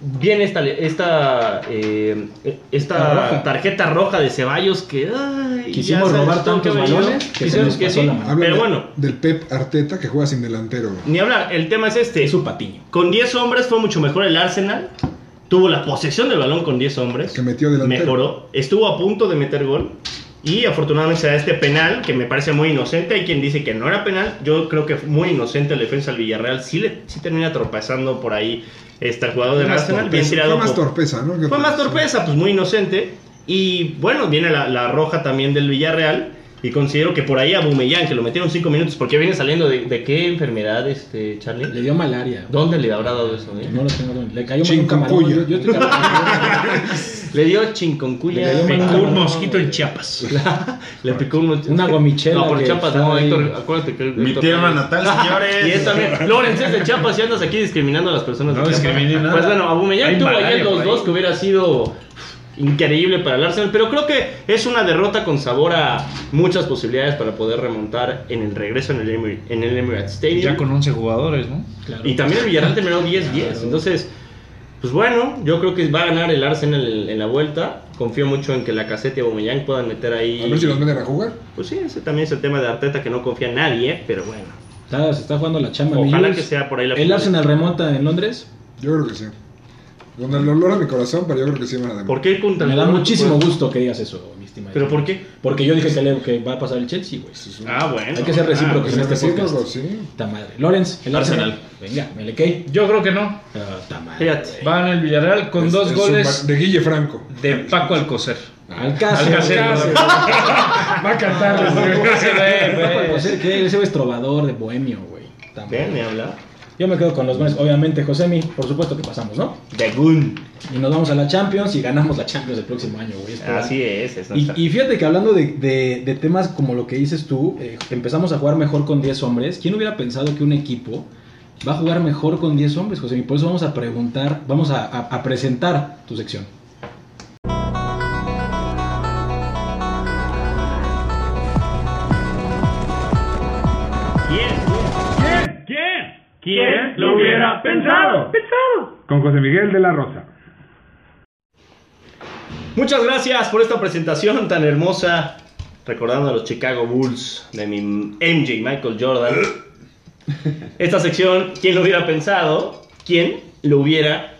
viene esta, esta, eh, esta roja. tarjeta roja de Ceballos que... ay, Quisimos sabes robar tantos balones que se nos que pasó sí, la mano. Pero bueno, del Pep Arteta que juega sin delantero. ni hablar, el tema es este. Es su patiño. Con 10 hombres fue mucho mejor el Arsenal. Tuvo la posesión del balón con 10 hombres. Que metió delantero. Mejoró. Estuvo a punto de meter gol. Y afortunadamente se da este penal que me parece muy inocente. Hay quien dice que no era penal. Yo creo que fue muy inocente la defensa del Villarreal. Sí, le, sí termina tropezando por ahí este el jugador más Arsenal. Bien torpeza, tirado. fue más torpeza, ¿no? Fue más torpeza, pues muy inocente. Y bueno, viene la, la roja también del Villarreal. Y considero que por ahí a Bumellán, que lo metieron 5 minutos, porque viene saliendo de, de qué enfermedad, este, Charlie. Le dio malaria. ¿Dónde le habrá dado eso? eh? No lo tengo. Le cayó mal un camarón. Yo, yo estoy (laughs) Le dio chincuncuya. Le Picó un mosquito en Chiapas. (laughs) Le picó un mosquito. Una guamichela No, por Chiapas, no. Héctor, acuérdate que. Mi tierra natal, (laughs) señores. Y es también. (laughs) Lorenz es de Chiapas y andas aquí discriminando a las personas No de Chiapas. discriminé nada. Pues bueno, Abumellán tuvo ahí malaria el por ahí. 2-2 que hubiera sido increíble para el Arsenal, pero creo que es una derrota con sabor a muchas posibilidades para poder remontar en el regreso en el, Emir- en el Emirates Stadium. Ya con 11 jugadores, ¿no? Claro. Y también el Villarreal terminó 10-10. Entonces, pues bueno, yo creo que va a ganar el Arsenal en, en la vuelta. Confío mucho en que la caseta y Aubameyang puedan meter ahí. A ver si los meten a jugar. Pues sí, ese también es el tema de Arteta que no confía en nadie, pero bueno. Está- se está jugando la chamba. Ojalá que sea por ahí la ¿El Arsenal remonta en Londres? Yo creo que sí. Con el olor a mi corazón, pero yo creo que sí van a demorar. ¿Por qué contra Me da muchísimo gusto que digas eso, ¿Pero por qué? Porque yo dije que, le- que va a pasar el Chelsea, güey. Ah, bueno. Hay que ser recíprocos Pues en este recíproco, podcast. sí. Ta madre. Lorenz, el Arsenal. Arsenal. Venga, me le cae. Yo creo que no. Ah, ta madre. Fíjate. Va en el Villarreal con Es- dos es goles De Guille Franco. de Paco Alcocer. Alcácer. Alcácer. Alcácer. (laughs) Va a cantar. (laughs) Paco Alcácer, que ese es trovador de bohemio, güey. Ven, me habla. Yo me quedo con los goles. Obviamente, Josemi, por supuesto que pasamos, ¿no? De Gun. Y nos vamos a la Champions y ganamos la Champions el próximo año, güey. Así es. es Y, fíjate que hablando de, de- de temas como lo que dices tú, eh, empezamos a jugar mejor con 10 hombres. ¿Quién hubiera pensado que un equipo va a jugar mejor con 10 hombres, José? Y por eso vamos a preguntar, vamos a, a- a presentar tu sección. ¿Quién? ¿Quién lo hubiera pensado? Pensado. Con José Miguel de la Rosa. Muchas gracias por esta presentación tan hermosa. Recordando a los Chicago Bulls de mi MJ Michael Jordan. Esta sección, ¿quién lo hubiera pensado? ¿Quién lo hubiera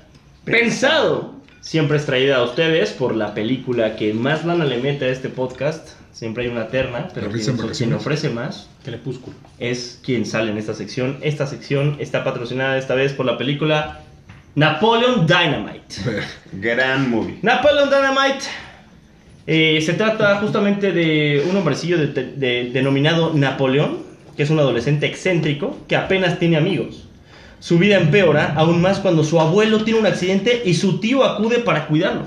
pensado? Siempre es traída a ustedes por la película que más lana le mete a este podcast. Siempre hay una terna, pero quien, quien ofrece más Crepúsculo. es quien sale en esta sección. Esta sección está patrocinada esta vez por la película Napoleon Dynamite. (laughs) Gran movie. Napoleon Dynamite eh, se trata justamente de un hombrecillo de- de- denominado Napoleón, que es un adolescente excéntrico que apenas tiene amigos. Su vida empeora aún más cuando su abuelo tiene un accidente y su tío acude para cuidarlo.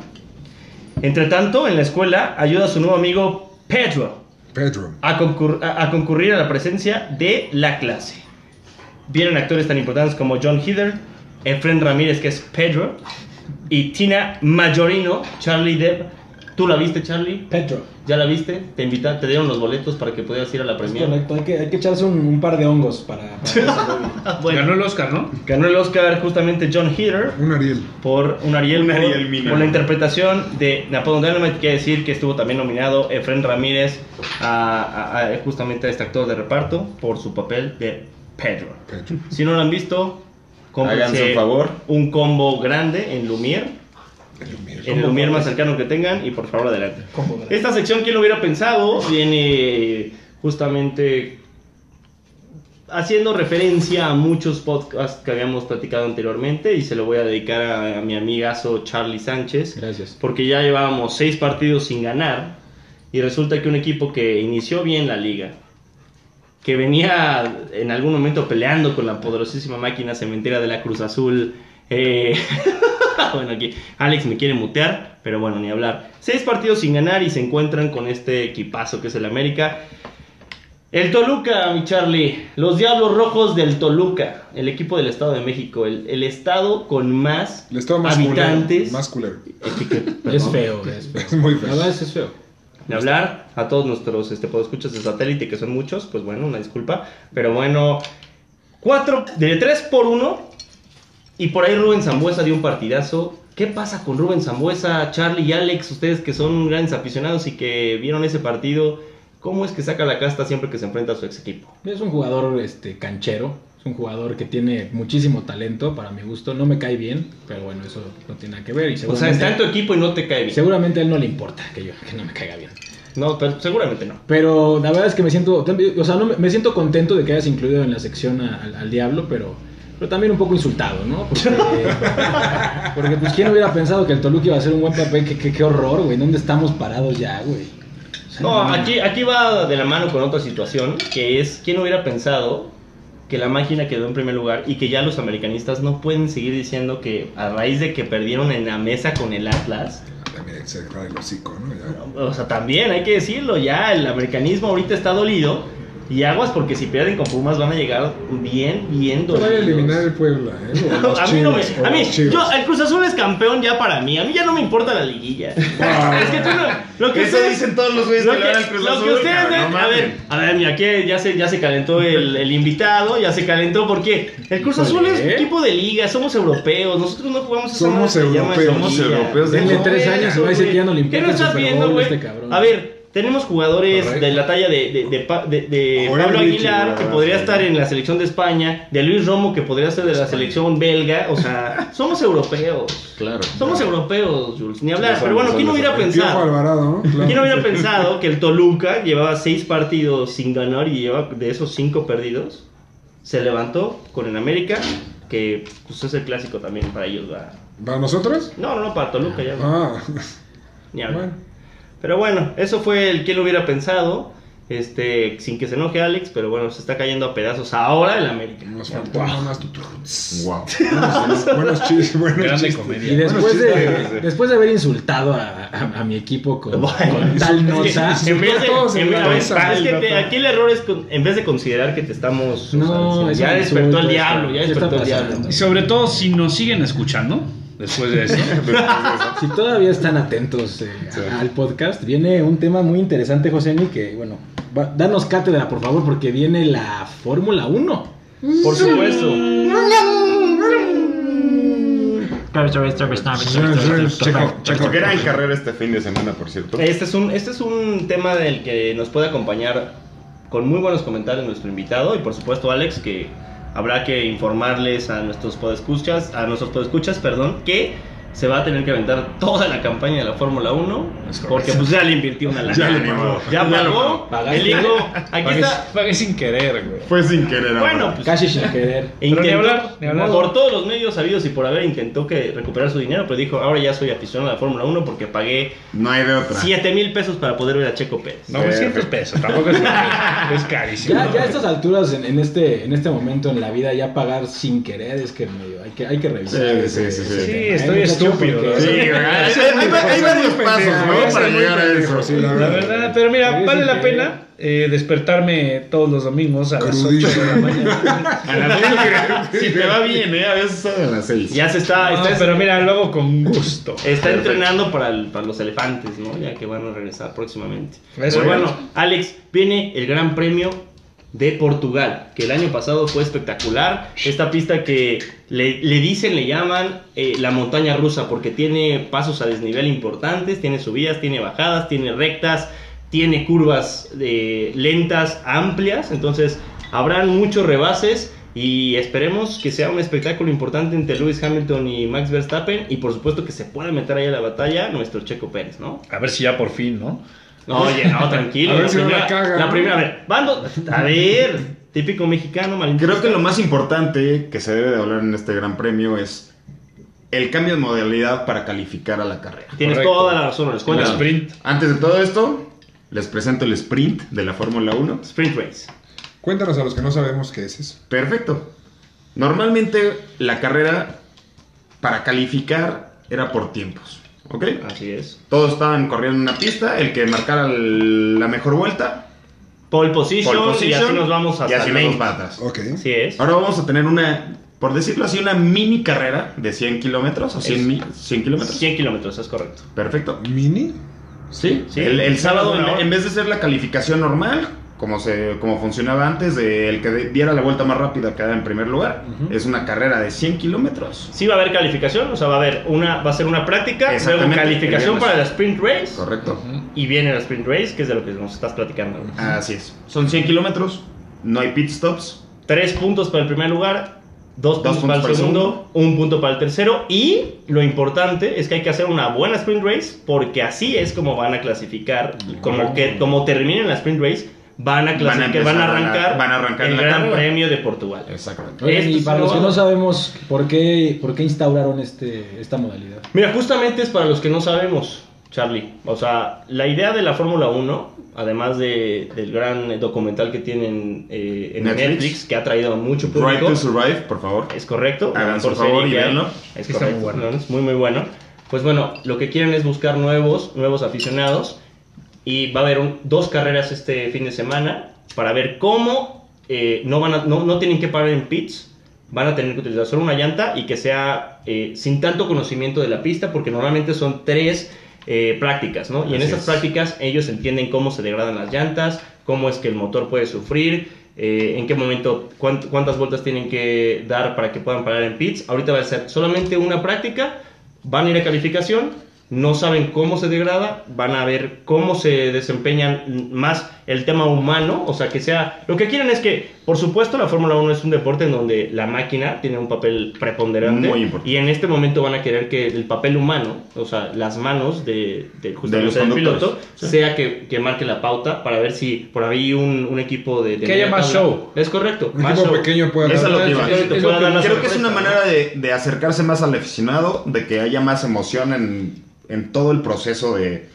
Entre tanto, en la escuela ayuda a su nuevo amigo Pedro Pedro. a, a- concurrir a la presencia de la clase. Vienen actores tan importantes como John Heather, Efren Ramírez, que es Pedro, y Tina Majorino, Charlie Depp. ¿Tú la viste, Charlie? Petro. ¿Ya la viste? Te invita, te dieron los boletos para que pudieras ir a la premiere. correcto, hay que, hay que echarse un, un par de hongos para... para (laughs) bueno. Ganó el Oscar, ¿no? Ganó el Oscar justamente John Heather Un Ariel. por un Ariel, Un por- Ariel por la interpretación de Napoleon Dynamite. Quiere decir que estuvo también nominado Efren Ramírez a, a- a- justamente a este actor de reparto por su papel de Pedro. Pedro. Si no lo han visto, cómprense Háganse un favor. un combo grande en Lumière. En el Lumière más cercano que tengan y por favor adelante. Esta sección, ¿quién lo hubiera pensado? Viene justamente haciendo referencia a muchos podcasts que habíamos platicado anteriormente y se lo voy a dedicar a, a mi amigazo Charlie Sánchez. Gracias. Porque ya llevábamos seis partidos sin ganar y resulta que un equipo que inició bien la liga, que venía en algún momento peleando con la poderosísima máquina cementera de la Cruz Azul. eh, (laughs) (laughs) bueno, aquí Alex me quiere mutear, pero bueno, ni hablar. Seis partidos sin ganar y se encuentran con este equipazo que es el América. El Toluca, mi Charlie. Los Diablos Rojos del Toluca. El equipo del Estado de México. El, el estado con más El estado más habitantes. culero. Más culero. (laughs) Es feo, es (laughs) feo. Es muy feo. La verdad es feo. de hablar a todos nuestros este, escuchas de satélite, que son muchos, pues bueno, una disculpa. Pero bueno, 4, de 3 por 1. Y por ahí Rubén Zambuesa dio un partidazo. ¿Qué pasa con Rubén Zambuesa, Charlie y Alex? Ustedes que son grandes aficionados y que vieron ese partido, ¿cómo es que saca la casta siempre que se enfrenta a su ex equipo? Es un jugador este, canchero, es un jugador que tiene muchísimo talento para mi gusto. No me cae bien, pero bueno, eso no tiene nada que ver. Y O sea, está en tu equipo y no te cae bien. seguramente a él no le importa que yo que no me caiga bien. No, pero seguramente no. Pero la verdad es que me siento, o sea, no, me- siento contento de que hayas incluido en la sección a- al, al diablo, pero, pero también un poco insultado, ¿no? Porque, (laughs) porque pues quién hubiera pensado que el Toluca iba a hacer un buen papel, qué, qué, qué horror, güey, ¿dónde estamos parados ya, güey? O sea, No, aquí, aquí va de la mano con otra situación, que es, ¿quién hubiera pensado que la máquina quedó en primer lugar y que ya los americanistas no pueden seguir diciendo que a raíz de que perdieron en la mesa con el Atlas, También hay que cerrar el hocico, ¿no? Ya. o sea, también hay que decirlo, ya el americanismo ahorita está dolido y aguas porque si pierden con Pumas van a llegar bien, bien Te vaya a dolidos. eliminar el Puebla, ¿eh? (laughs) O los a mí no me, a mí, yo, el Cruz Azul es campeón ya para mí, a mí ya no me importa la liguilla. (laughs) es que tú no, lo que Eso ustedes- dicen todos los güeyes lo que le que, van al Cruz lo que Azul, ustedes cabrón, ven- no a ver, a ver, mira, aquí ya se, ya se calentó el, el invitado, ya se calentó porque el Cruz Azul es Híjole. equipo de liga, somos europeos, nosotros no jugamos esa Somos que se europeos. Somos europeos. Denle No, tres años y va a decir que ya no le ¿Qué importa no el estás viendo, Bowl güey? este? A ver, tenemos jugadores Correcto. de la talla de, de, de, Pablo Richie, Aguilar, que sí. podría estar en la selección de España, de Luis Romo, que podría ser de la selección belga, o sea, (laughs) somos europeos. Claro. Somos europeos, Jules, ni hablar. Sí, Pero bueno, ¿quién hubiera pensado? Alvarado, ¿no? Claro. ¿Quién hubiera pensado que el Toluca llevaba seis partidos sin ganar y lleva de esos cinco perdidos? Se levantó con el América, que pues, es el clásico también para ellos. ¿verdad? ¿Para nosotros? No, no, no, para Toluca ya. Ah, ni hablar. bueno. Pero bueno, eso fue el que lo hubiera pensado. Este, sin que se enoje Alex, pero bueno, se está cayendo a pedazos ahora el América. Nos faltó más tuturuts. Wow. Buenos, buenos chistes, buenos Grande chistes. comedia. Y después de, después de haber insultado a, a- a mi equipo con, Bueno, con tal nota, En vez de, Todos en en vez- es que te- aquí el error es con- en vez de considerar que te estamos o No, sea, ya despertó el diablo, ya ¿Qué despertó el diablo. Y sobre todo si nos siguen escuchando (laughs) después de eso. si todavía están atentos eh, a- al podcast, viene un tema muy interesante, Josemi, que bueno, va- danos cátedra, por favor, porque viene la Fórmula 1. Por supuesto. Checo, checo. Gran carrera este fin de semana, por cierto. Este es un este es un tema del que nos puede acompañar con muy buenos comentarios nuestro invitado y por supuesto Alex que habrá que informarles a nuestros podescuchas, a nuestros podescuchas, perdón, que se va a tener que aventar toda la campaña de la Fórmula 1 porque pues ya le invirtió una (laughs) lana. Ya le pagó. Ya pagó. ¿Pagaste? El hijo, aquí Pagué, está. pagué sin querer, güey. Fue sin querer. Bueno, pues Casi sin querer. E (laughs) Pero ni intentó- hablar, ni hablar. Por todos los medios sabidos y por haber intentó que recuperar su dinero, pero dijo, ahora ya soy aficionado a la Fórmula 1 porque pagué no hay de otra. 7 mil pesos para poder ver a Checo Pérez. No, 200 pesos, tampoco es, (laughs) es carísimo. Ya, ya a estas alturas, en, en este, en este momento en la vida, ya pagar sin querer es que medio, hay que, hay que revisar. Sí, sí, sí, sí. Sí, ¿eh, estoy estúpido. Hay, varios pasos, ¿no? Para llegar a eso. sí, la La verdad. pero mira, vale la pena eh, despertarme todos los domingos a las 8 Crudísimo. (laughs) de la mañana. (laughs) A las seis, Si te va bien, ¿eh? A veces sale a las 6. Ya se está, No, está, pero mira, lo hago con gusto. está entrenando para, el- para los elefantes, ¿no? Ya que van a regresar próximamente. Eso, Pero bueno. bueno, Alex, viene el Gran Premio de Portugal, que el año pasado fue espectacular. Esta pista que le, le dicen, le llaman eh, la montaña rusa, porque tiene pasos a desnivel importantes, tiene subidas, tiene bajadas, tiene rectas, tiene curvas eh, lentas, amplias. Entonces, habrán muchos rebases. Y esperemos que sea un espectáculo importante entre Lewis Hamilton y Max Verstappen. Y por supuesto que se pueda meter ahí a la batalla nuestro Checo Pérez, ¿no? A ver si ya por fin, ¿no? No, (laughs) oye, no, tranquilo. A ver la si no primera, la caga, la ¿no? primera, a ver, van dos- a ver, típico mexicano, malinchista. Creo que lo más importante que se debe de hablar en este gran premio es el cambio de modalidad para calificar a la carrera. Tienes Correcto. toda la razón, les El cuento. sprint. Antes de todo esto, les presento el sprint de la Fórmula 1. Sprint race. Cuéntanos a los que no sabemos qué es eso. Perfecto. Normalmente la carrera para calificar era por tiempos, ¿ok? Así es. Todos estaban corriendo en una pista, el que marcara el- la mejor vuelta Pole position, Pole y así position, nos vamos y hasta así el nos 20. vamos para atrás. Ok. Así es. Ahora vamos a tener una, por decirlo así, una mini carrera de 100 kilómetros o 100, Es- mi- 100 kilómetros. 100 kilómetros, es correcto. Perfecto. ¿Mini? Sí, Sí. el, el sábado, en, en vez de ser la calificación normal, como, se, como funcionaba antes, de el que diera la vuelta más rápida queda en primer lugar, es una carrera de 100 kilómetros. Sí va a haber calificación, o sea, va a haber una, va a ser una práctica, luego calificación para la sprint race Correcto. y viene la sprint race, que es de lo que nos estás platicando. Así es. Son 100 kilómetros, no hay pit stops. Tres puntos para el primer lugar, dos, Dos puntos, para el puntos para el segundo, un punto para el tercero. Y lo importante es que hay que hacer una buena sprint race, porque así es como van a clasificar. Como que como terminen la sprint race, van a Van a clasificar, van a, empezar a la- arrancar, van a arrancar el la Gran carrera. Premio de Portugal. Exactamente. Y para los que no sabemos por qué, por qué instauraron este, esta modalidad. Mira, justamente es para los que no sabemos, Charlie. O sea, la idea de la Fórmula 1, además de, del gran documental que tienen eh, en Netflix. Netflix, que ha traído a mucho Drive público. to Survive, por favor. Es correcto. Hagan su mejor favor serie y véanlo. Es correcto. muy bueno. no, es muy, muy bueno. Pues bueno, lo que quieren es buscar nuevos, nuevos aficionados. Y va a haber un- dos carreras este fin de semana para ver cómo eh, no, van a- no, no tienen que parar en pits. Van a tener que utilizar solo una llanta y que sea eh, sin tanto conocimiento de la pista, porque normalmente son tres eh, prácticas, ¿no? Y en Así esas es. prácticas ellos entienden cómo se degradan las llantas, cómo es que el motor puede sufrir, eh, en qué momento, cuánt- cuántas vueltas tienen que dar para que puedan parar en pits. Ahorita va a ser solamente una práctica, van a ir a calificación, no saben cómo se degrada, van a ver cómo se desempeñan más el tema humano, o sea, que sea... Lo que quieren es que, por supuesto, la Fórmula 1 es un deporte en donde la máquina tiene un papel preponderante Muy importante. y en este momento van a querer que el papel humano, o sea, las manos de, de los del piloto, sí. sea que, que marque la pauta para ver si por ahí un, un equipo de... de Que haya más show. Es correcto. Un más equipo show. pequeño puede Eso es lo dar- que iba. Es- es Es lo lo que- dar la Creo que es una ¿no? manera de, de acercarse más al aficionado, de que haya más emoción en, en todo el proceso de...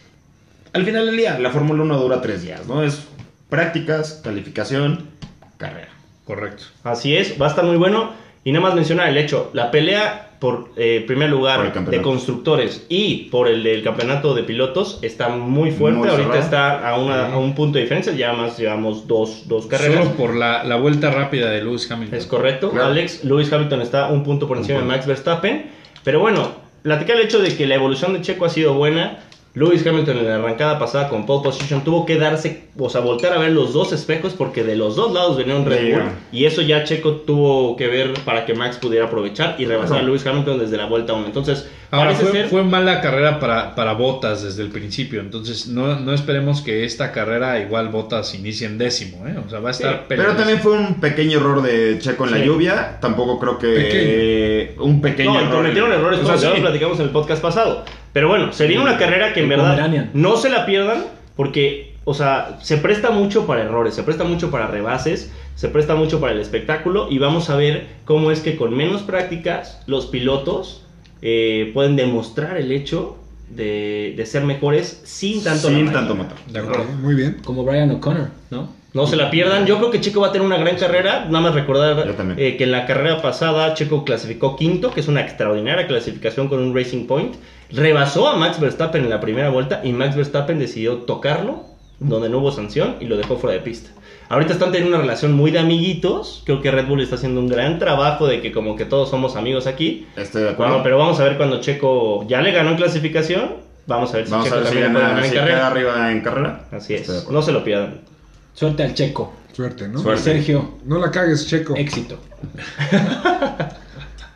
Al final del día, la Fórmula 1 dura tres días, ¿no? Es prácticas, calificación, carrera. Correcto. Así es, va a estar muy bueno. Y nada más mencionar el hecho, la pelea por eh, primer lugar de constructores y por el del campeonato de pilotos está muy fuerte. Muy Ahorita está a, una, a un punto de diferencia, ya más llevamos dos, dos carreras. Solo por la, la vuelta rápida de Lewis Hamilton. Es correcto, Claro. Alex. Lewis Hamilton está un punto por encima de. Max Verstappen. Pero bueno, platicar el hecho de que la evolución de Checo ha sido buena. Lewis Hamilton en la arrancada pasada con pole position tuvo que darse, o sea, voltear a ver los dos espejos porque de los dos lados venía un Red Bull. Y eso ya Checo tuvo que ver para que Max pudiera aprovechar y rebasar a. Lewis Hamilton desde la vuelta 1. Entonces, Ahora, parece fue, ser... fue mala carrera para, para Botas desde el principio, entonces no, no esperemos que esta carrera igual Botas inicie en décimo, ¿eh? O sea, va a estar Pero peleadísimo. también fue un pequeño error de Checo en la Sí. lluvia. Tampoco creo que un pequeño No, error. cometieron en- errores O sea, ya sí. lo platicamos en el podcast pasado. Pero bueno, sería una carrera que en El verdad Pomeranian. no se la pierdan porque, o sea, se presta mucho para errores, se presta mucho para rebases, se presta mucho para el espectáculo y vamos a ver cómo es que con menos prácticas los pilotos eh, pueden demostrar el hecho de, de ser mejores sin tanto Sin tanto motor. De acuerdo. Muy bien. Como Brian O'Connor, ¿no? No se la pierdan. Yo creo que Checo va a tener una gran carrera. Nada más recordar eh, que en la carrera pasada Checo clasificó quinto, que es una extraordinaria clasificación con un Racing Point. Rebasó a Max Verstappen en la primera vuelta y Max Verstappen decidió tocarlo donde no hubo sanción y lo dejó fuera de pista. Ahorita están teniendo una relación muy de amiguitos. Creo que Red Bull está haciendo un gran trabajo de que como que todos somos amigos aquí. Estoy de acuerdo. Bueno, pero vamos a ver cuando Checo ya le ganó en clasificación. Vamos a ver si Vamos a Checo ver si, también puede ganar en si carrera. arriba en carrera. Así Estoy es. No se lo pierdan. Suerte al checo. Suerte, ¿no? Suerte. Sergio, No la cagues, Checo. éxito.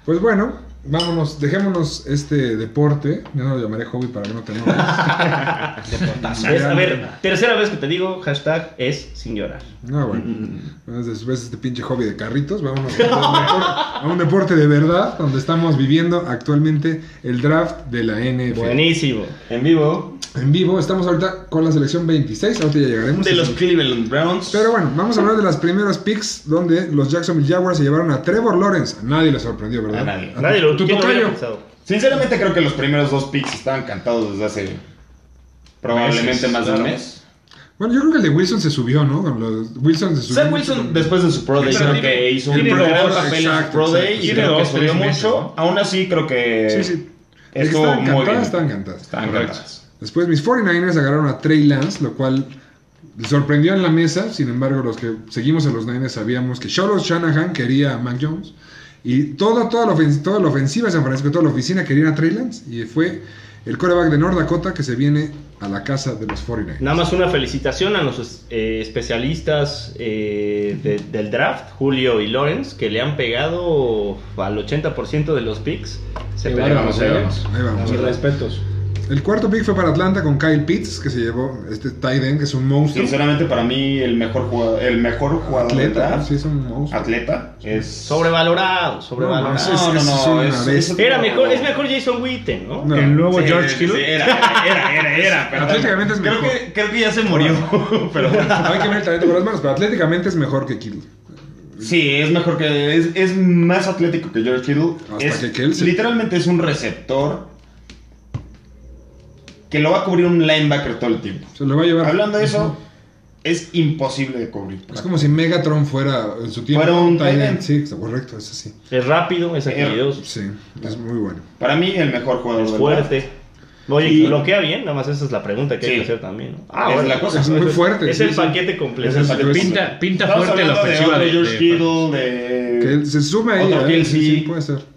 Pues bueno, vámonos, dejémonos este deporte. Yo no lo llamaré hobby para que no te enojes. (laughs) Es- a ver, tercera vez que te digo, hashtag es sin llorar. No, bueno. Bueno, Después de este pinche hobby de carritos, vámonos a un, deporte, a un deporte de verdad, donde estamos viviendo actualmente el draft de la NFL. Buenísimo. En vivo En vivo, estamos ahorita con la selección 26, ahorita ya llegaremos. de los Cleveland Browns. Pero bueno, vamos a hablar de las primeras picks donde los Jacksonville Jaguars se llevaron a Trevor Lawrence. A nadie le sorprendió, ¿verdad? A nadie. tu- Nadie lo, tu ¿quién lo tocayo. Sinceramente creo que los primeros dos picks estaban cantados desde hace probablemente Meses, más de un mes. Bueno, yo creo que el de Wilson se subió, ¿no? Con los- Wilson se subió. Sam Wilson después de su Pro Day creo que hizo un gran papel en su Pro Day exacto. y creo que subió mucho. ¿no? Aún así creo que Sí, sí. Estuvo estaban muy cantadas, bien. estaban cantadas. Estaban cantadas. Después mis 49ers agarraron a Trey Lance, lo cual sorprendió en la mesa, sin embargo, los que seguimos a los Niners sabíamos que Charles Shanahan quería a Mac Jones y toda, toda, la, ofensiva, toda la ofensiva de San Francisco, toda la oficina querían a Trey Lance y fue el coreback de North Dakota que se viene a la casa de los 49ers. Nada más una felicitación a los eh, especialistas eh, de- del draft, Julio y Lawrence, que le han pegado al 80% de los picks. Se bárbaros, los vamos. Mis respetos. El cuarto pick fue para Atlanta con Kyle Pitts, que se llevó este tight end, que es un monstruo. Sinceramente, para mí, el mejor jugador, el mejor jugador Atleta, draft, sí, es un monstruo. atleta, es... Sobrevalorado, sobrevalorado. No, es- es- es una bestia. Era mejor, es mejor Jason Witten, ¿no? No. El nuevo Sí, George sí, Kittle. era, era, era, era, pero Atléticamente es creo mejor. que, creo que ya se murió. (laughs) pero (laughs) Hay que ver el talento con las manos, pero atléticamente es mejor que Kittle. sí, es mejor que es, es más atlético que George Kittle. Hasta Es- que Kelsey. Literalmente es un receptor que lo va a cubrir un linebacker todo el tiempo. Se lo va a llevar. Hablando de eso, es imposible de cubrir. Es como si Megatron fuera en su tiempo. Fuera un tight tight end. end. Sí, está correcto, es así. Es rápido, es habilidoso, Sí, es muy bueno. Para mí, el mejor jugador es fuerte. Oye, Y- bloquea bien, nada más esa es la pregunta que hay que hacer también. ¿no? Ah, es bueno, la cosa. Es muy fuerte. Es sí, el sí. paquete completo. Es el paquete. Pinta, fuerte la de ofensiva de, George de- Kittle, de... Que él se sume ahí. Otro ¿eh? Kelsey. Sí, sí, puede ser.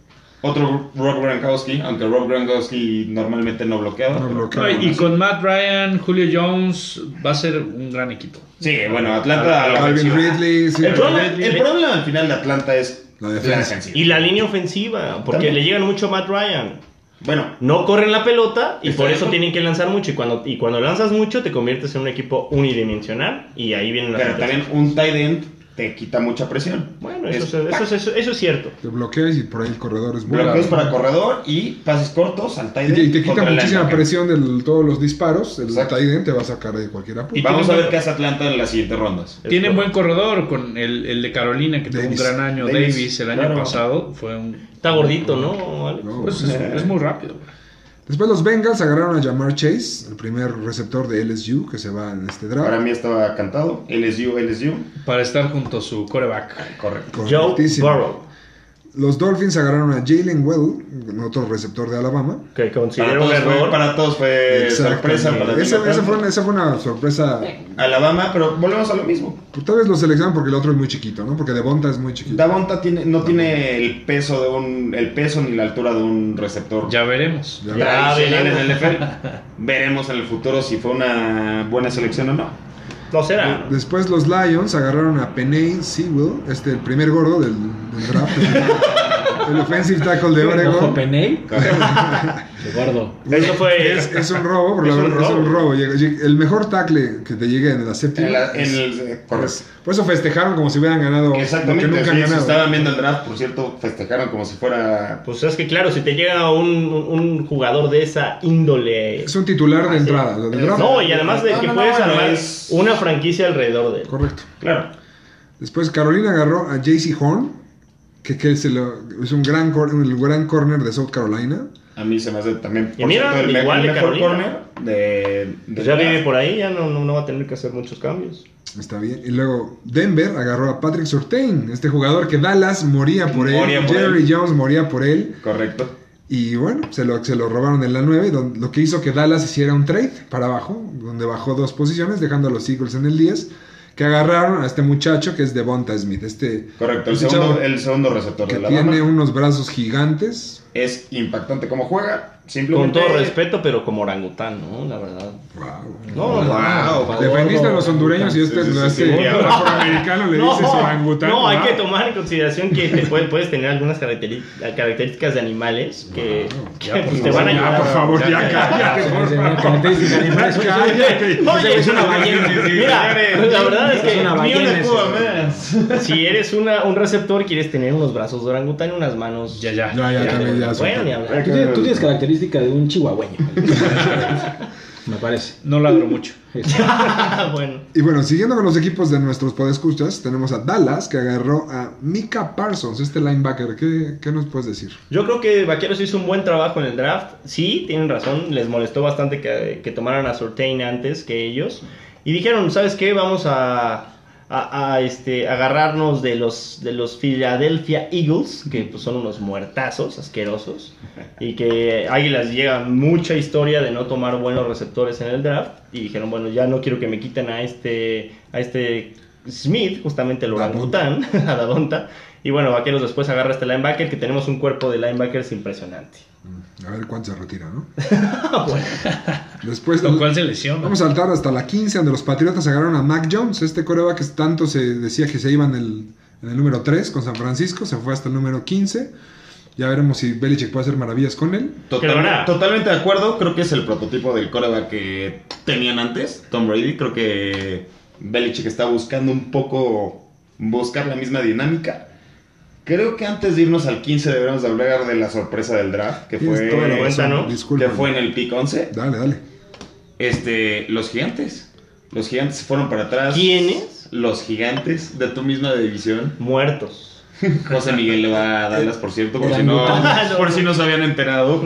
Otro Rob Gronkowski, aunque Rob Gronkowski normalmente no bloqueaba. No y con Matt Ryan, Julio Jones, va a ser un gran equipo. Sí, bueno, Atlanta a la Calvin ofensiva. Ridley. sí, El problema, Ridley. el problema al final de Atlanta es La defensa. Y la línea ofensiva, porque También. le llegan mucho a Matt Ryan. Bueno, No corren la pelota y por eso tienen que lanzar mucho. Y cuando, y cuando lanzas mucho, te conviertes en un equipo unidimensional. Y ahí vienen las pero también un tight end te quita mucha presión. Bueno, Es- eso, es- eso, es- eso, eso es cierto. Te bloqueas y por ahí el corredor es bueno. Bloqueos para corredor y pases cortos al tight Y end. te, y te quita muchísima presión de todos los disparos. El Exacto. tight end te va a sacar de cualquier apuro. Y vamos a ver qué hace Atlanta en las siguientes rondas. Correcto. buen corredor con el, el de Carolina que Davis. tuvo un gran año. Davis, Davis, el año claro. pasado fue un. Está gordito. No, Pues es, es muy rápido. Después los Bengals agarraron a Jamar Chase, el primer receptor de LSU que se va en este draft. Para mí estaba cantado. LSU, LSU. Para estar junto a su coreback. Correcto. Joe. Burrow, Los Dolphins agarraron a Jalen Well, otro receptor de Alabama. que considero un todos, fue, error. para todos fue sorpresa. Para esa, esa fue una, esa fue una sorpresa. Alabama, pero volvemos a lo mismo. Pues tal vez lo seleccionan porque el otro es muy chiquito, ¿no? Porque Devonta es muy chiquito. Davonta tiene, no tiene el peso de un, el peso ni la altura de un receptor Ya veremos. Ya en veremos. el (laughs) NFL. Veremos en el futuro si fue una buena selección o no. Será. Después los Lions agarraron a Penay Sewell, este el primer gordo del, del draft. (laughs) el offensive tackle de Oregon. Peney. (laughs) Gordo. Eso fue. Es, es un robo, Es la verdad es un robo. robo. El mejor tackle que te llegue en la séptima. En, la- en es- el, es- por eso festejaron como si hubieran ganado lo que Exactamente. nunca sí, han si estaban viendo el draft, por cierto, festejaron como si fuera. Pues es que claro, si te llega un, jugador de esa índole. Es un titular de Ah, entrada. lo del draft. No, y además de No, que no, puedes no, armar es- una franquicia alrededor de él. Correcto. Claro. Después Carolina agarró a JC Horn, que, que se lo- es un gran, cor- el gran corner de South Carolina. A mí se me hace también. Y mira, el, igual el de mejor Carolina. corner de. de Pues ya vive por ahí, ya no, no, no va a tener que hacer muchos cambios. Está bien. Y luego Denver agarró a Patrick Surtain, este jugador que Dallas moría por él. Moría por Jerry él. Jones moría por él. Correcto. Y bueno, se lo, se lo robaron en la 9, don- lo que hizo que Dallas hiciera un trade para abajo, donde bajó dos posiciones, dejando a los Eagles en el 10, que agarraron a este muchacho que es Devonta Smith, este Correcto. El segundo, el segundo receptor que de la tiene unos brazos gigantes. Es impactante como juega. Con Simplemente. todo respeto, pero como orangután, ¿no? La verdad. Wow. No, no, Wow. Defendiste a los hondureños y este, Sí, sí, a sí, sí. afroamericano le dices orangután. no, hay wow. que tomar en consideración que te (laughs) puede- puedes tener algunas características de animales que, que, pues, te van a Ya, ayudar. por favor, ya, cállate, por favor. (laughs) Cállate. Oye, es una ballena. Mira, la verdad es que Ni una cuba (laughs) si eres una, un receptor, quieres tener unos brazos de orangután y unas manos. Ya, ya. Ya, ya, ya. Bueno, ni hablar. Tú tienes, tienes característica de un chihuahueño. (laughs) Me parece. No ladro mucho. (laughs) bueno. Y bueno, siguiendo con los equipos de nuestros podescuchas, tenemos a Dallas que agarró a Mika Parsons, este linebacker. ¿Qué, qué nos puedes decir? Yo creo que Vaqueros hizo un buen trabajo en el draft. Sí, tienen razón, les molestó bastante que, que tomaran a Sortain antes que ellos. Y dijeron, ¿sabes qué? Vamos a, a, a, este, agarrarnos de los, de los Philadelphia Eagles, que pues, son unos muertazos asquerosos, (laughs) y que Águilas llega mucha historia de no tomar buenos receptores en el draft, y dijeron, bueno, ya no quiero que me quiten a este, a este Smith, justamente el orangután, (laughs) a Davonta, y bueno, Vaqueros después agarra este linebacker, que tenemos un cuerpo de linebackers impresionante. A ver cuánto se retira, ¿no? (laughs) Bueno, Después Lo cual se lesiona. vamos a saltar hasta la 15, donde los Patriotas agarraron a Mac Jones, este coreback que tanto se decía que se iba en el, en el número 3 con San Francisco, se fue hasta el número 15. Ya veremos si Belichick puede hacer maravillas con él. Hará. totalmente de acuerdo. Creo que es el prototipo del coreback que tenían antes, Tom Brady. Creo que Belichick está buscando un poco buscar la misma dinámica. Creo que antes de irnos al 15 deberíamos de hablar de la sorpresa del draft, que Tienes toda la fue, ¿no? Que fue en el pick 11. Dale, dale. Este, los gigantes. Los gigantes se fueron para atrás. ¿quiénes? Los gigantes de tu misma división. Muertos. (laughs) José Miguel le va a Dallas, por cierto, por si no, orangután. (laughs) por si no se habían enterado.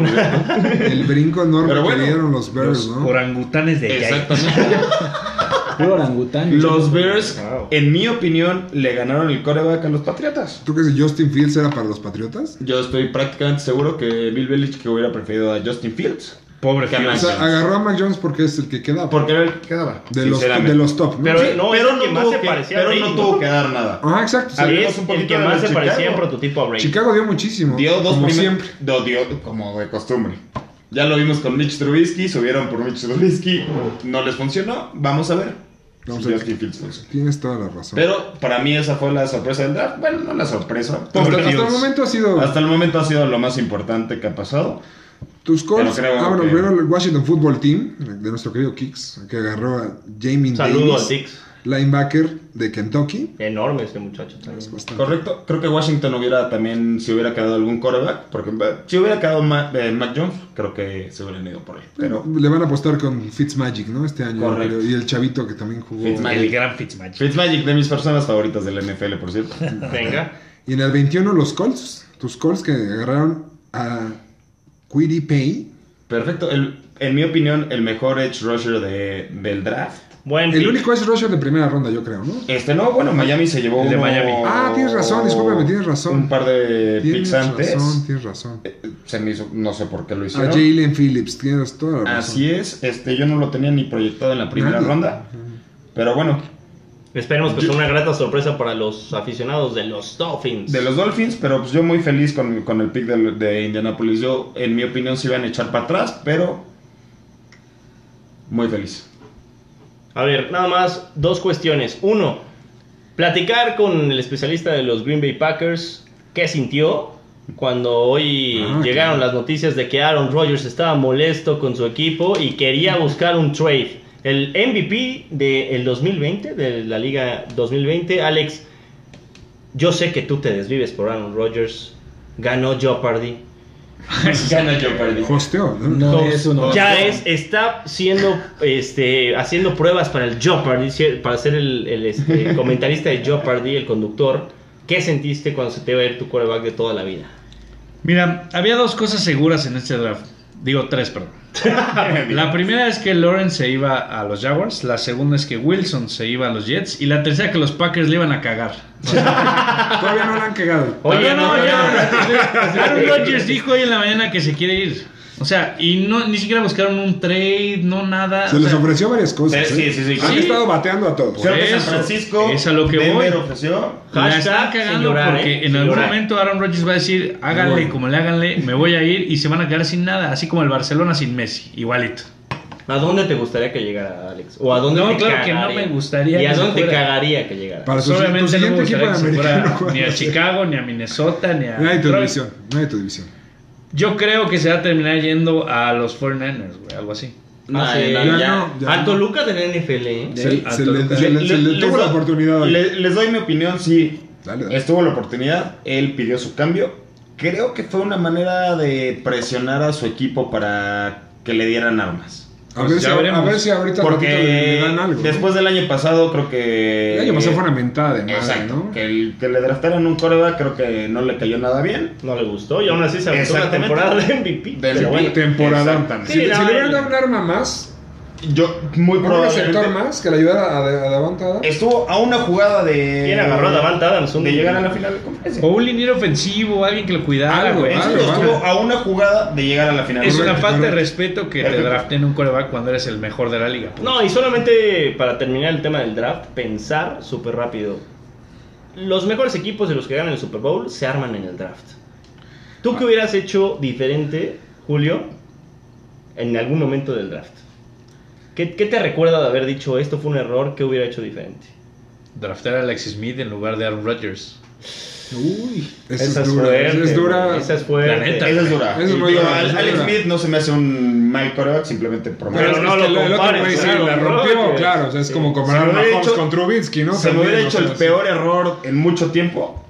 El brinco enorme Pero bueno, que dieron los Bears, Los ¿no? orangutanes de. Exactamente. (laughs) Puro orangután. Los Bears, Wow. en mi opinión, le ganaron el coreback a los Patriotas. ¿Tú crees que Justin Fields era para los Patriotas? Yo estoy prácticamente seguro que Bill Belichick hubiera preferido a Justin Fields. Pobre Que a O Fields. sea, agarró a Mac Jones porque es el que quedaba. Porque era el que quedaba. de, los, sinceramente. de los top, ¿no? Pero Sí. no, pero no, que más tuvo que, parecía pero Brady, no tuvo que dar nada. Ajá, exacto. sí. Hablemos es un el que más se parecía en Chicago. prototipo a Brady. Chicago dio muchísimo. Dio dos como primer- siempre. do- dio como de costumbre. Ya lo vimos con Mitch Trubisky, subieron por Mitch Trubisky, no les funcionó. Vamos a ver. Vamos si a ver. Justin Fields funciona. Tienes toda la razón. Pero para mí esa fue la sorpresa del draft. Bueno, no la sorpresa. hasta, el momento ha sido. Hasta el momento ha sido lo más importante que ha pasado. Tus Colts, ah, bueno, que- primero el Washington Football Team, de nuestro querido Kicks, que agarró a Jamie Saludo Davis, al Dix. Linebacker de Kentucky. Enorme ese muchacho también. Correcto. Creo que Washington hubiera también, si hubiera quedado algún quarterback, porque eh, si hubiera quedado Ma- eh, Mac Jones, creo que se hubieran ido por él. Pero Le van a apostar con Fitzmagic, ¿no? Este año. Correcto. Y el chavito que también jugó. Fitzmagic. El gran Fitzmagic. Fitzmagic, de mis personas favoritas del NFL, por cierto. (laughs) Venga. Y en el 21 los Colts. Tus Colts que agarraron a Quiddy Pay. Perfecto. El- en mi opinión, el mejor edge rusher de- del draft. Buen El único es rusher de primera ronda, yo creo, ¿no? Este no, bueno, Miami se llevó El de uno- Miami. Ah, tienes razón, discúlpame, tienes razón. Un par de Tienes picks antes. razón, tienes razón. Eh, Se me hizo, no sé por qué lo A hicieron. Jalen Phillips, tienes toda la razón. Así es, este, yo no lo tenía ni proyectado en la primera Nadie. ronda. Pero bueno, Esperemos que sea una grata sorpresa para los aficionados de los Dolphins. de los Dolphins, pero pues yo muy feliz con, con el pick de, de Indianapolis. Yo, en mi opinión, se iban a echar para atrás, pero muy feliz. A ver, nada más dos cuestiones. Uno, platicar con el especialista de los Green Bay Packers qué sintió cuando hoy Ah, llegaron claro. las noticias de que Aaron Rodgers estaba molesto con su equipo y quería buscar un trade. El MVP del 2020, de la liga 2020, Alex, yo sé que tú te desvives por Aaron Rodgers, ganó Jeopardy. (laughs) Gana Jeopardy. Hosteó, ¿no? No Dos. es uno. Ya es, está siendo, este, haciendo pruebas para el Jeopardy, para ser el, el, este, (laughs) comentarista de Jeopardy, el conductor. ¿Qué sentiste cuando se te iba a ir tu quarterback de toda la vida? Mira, había dos cosas seguras en este draft. Digo tres, perdón. (laughs) La primera es que Lawrence se iba a los Jaguars, la segunda es que Wilson se iba a los Jets y la tercera que los Packers le iban a cagar. (laughs) Todavía no lo han cagado. Oye, no, ya. Aaron Rodgers dijo hoy en la mañana que se quiere ir. O sea, y no ni siquiera buscaron un trade, no nada. Se o les sea, ofreció varias cosas. Sí, ¿eh? sí, sí, sí. Han Sí. estado bateando a todos. Creo que San Francisco, es a lo que Denver voy. ofreció. La están cagando llorar, porque ¿eh? en algún llorar. momento Aaron Rodgers va a decir, háganle Bueno. como le háganle, me voy a ir y se van a quedar sin nada, así como el Barcelona sin Messi, igualito. ¿A dónde te gustaría que llegara, Alex? ¿O a dónde No, te claro que no me gustaría ¿Y a que se dónde te cagaría que llegara? Para su, obviamente no me siguiente equipo gustaría de que se fuera (laughs) ni a Chicago, ni a Minnesota, ni a... No hay tu división. No hay tu división. Yo creo que se va a terminar yendo a los 49ers, güey, algo así. No Ah, sé. no, Ya ya. no. NFL, ¿eh? Sí, Se, le, se le- se le Les tuvo la oportunidad. le- les doy mi opinión, sí. Dale, dale. Estuvo la oportunidad, él pidió su cambio. Creo que fue una manera de presionar a su equipo para que le dieran armas. A, Pues ver si, a ver si ahorita ratito le, Porque dan algo. ¿no? después del año pasado creo que... El año pasado fue una mentada de madre, Exacto, ¿no? que, el- que le draftaran un coreback creo que no le cayó nada bien. No le gustó y aún así se aventó una temporada de MVP. De MVP. bueno. Temporada. Si, Sí, si no, le hubieran dado un arma más, Yo, muy ¿Un probablemente. receptor más que le ayudara a, a Davante Adams? Estuvo a una jugada de. ¿Quién agarró a Davante Adams? Un- De llegar a la final de conferencia. O un liniero ofensivo, alguien que lo cuidara, Algo, güey. Algo. estuvo a una jugada de llegar a la final. Es una Correcto, falta de correcto. respeto que te Perfecto. draften un coreback cuando eres el mejor de la liga. pues. No, y solamente para terminar el tema del draft, pensar súper rápido. Los mejores equipos de los que ganan el Super Bowl se arman en el draft. ¿Tú qué hubieras hecho diferente, Julio, en algún momento del draft? ¿Qué, qué te recuerda de haber dicho esto fue un error? ¿Qué hubiera hecho diferente? Draftar a Alex Smith en lugar de Aaron Rodgers. Uy, esa, Esa es es dura. fuerte, esa es dura. esa es fuerte. La neta. Esa es dura. Esa es muy dura, es Alex dura. Smith no se me hace un mal coreback, simplemente promedio. Pero es no que lo el- el otro compares sí la rompió, claro. O sea, es Sí. como comparar a Mahomes con Trubisky, ¿no? Se me hubiera hecho el peor error en mucho tiempo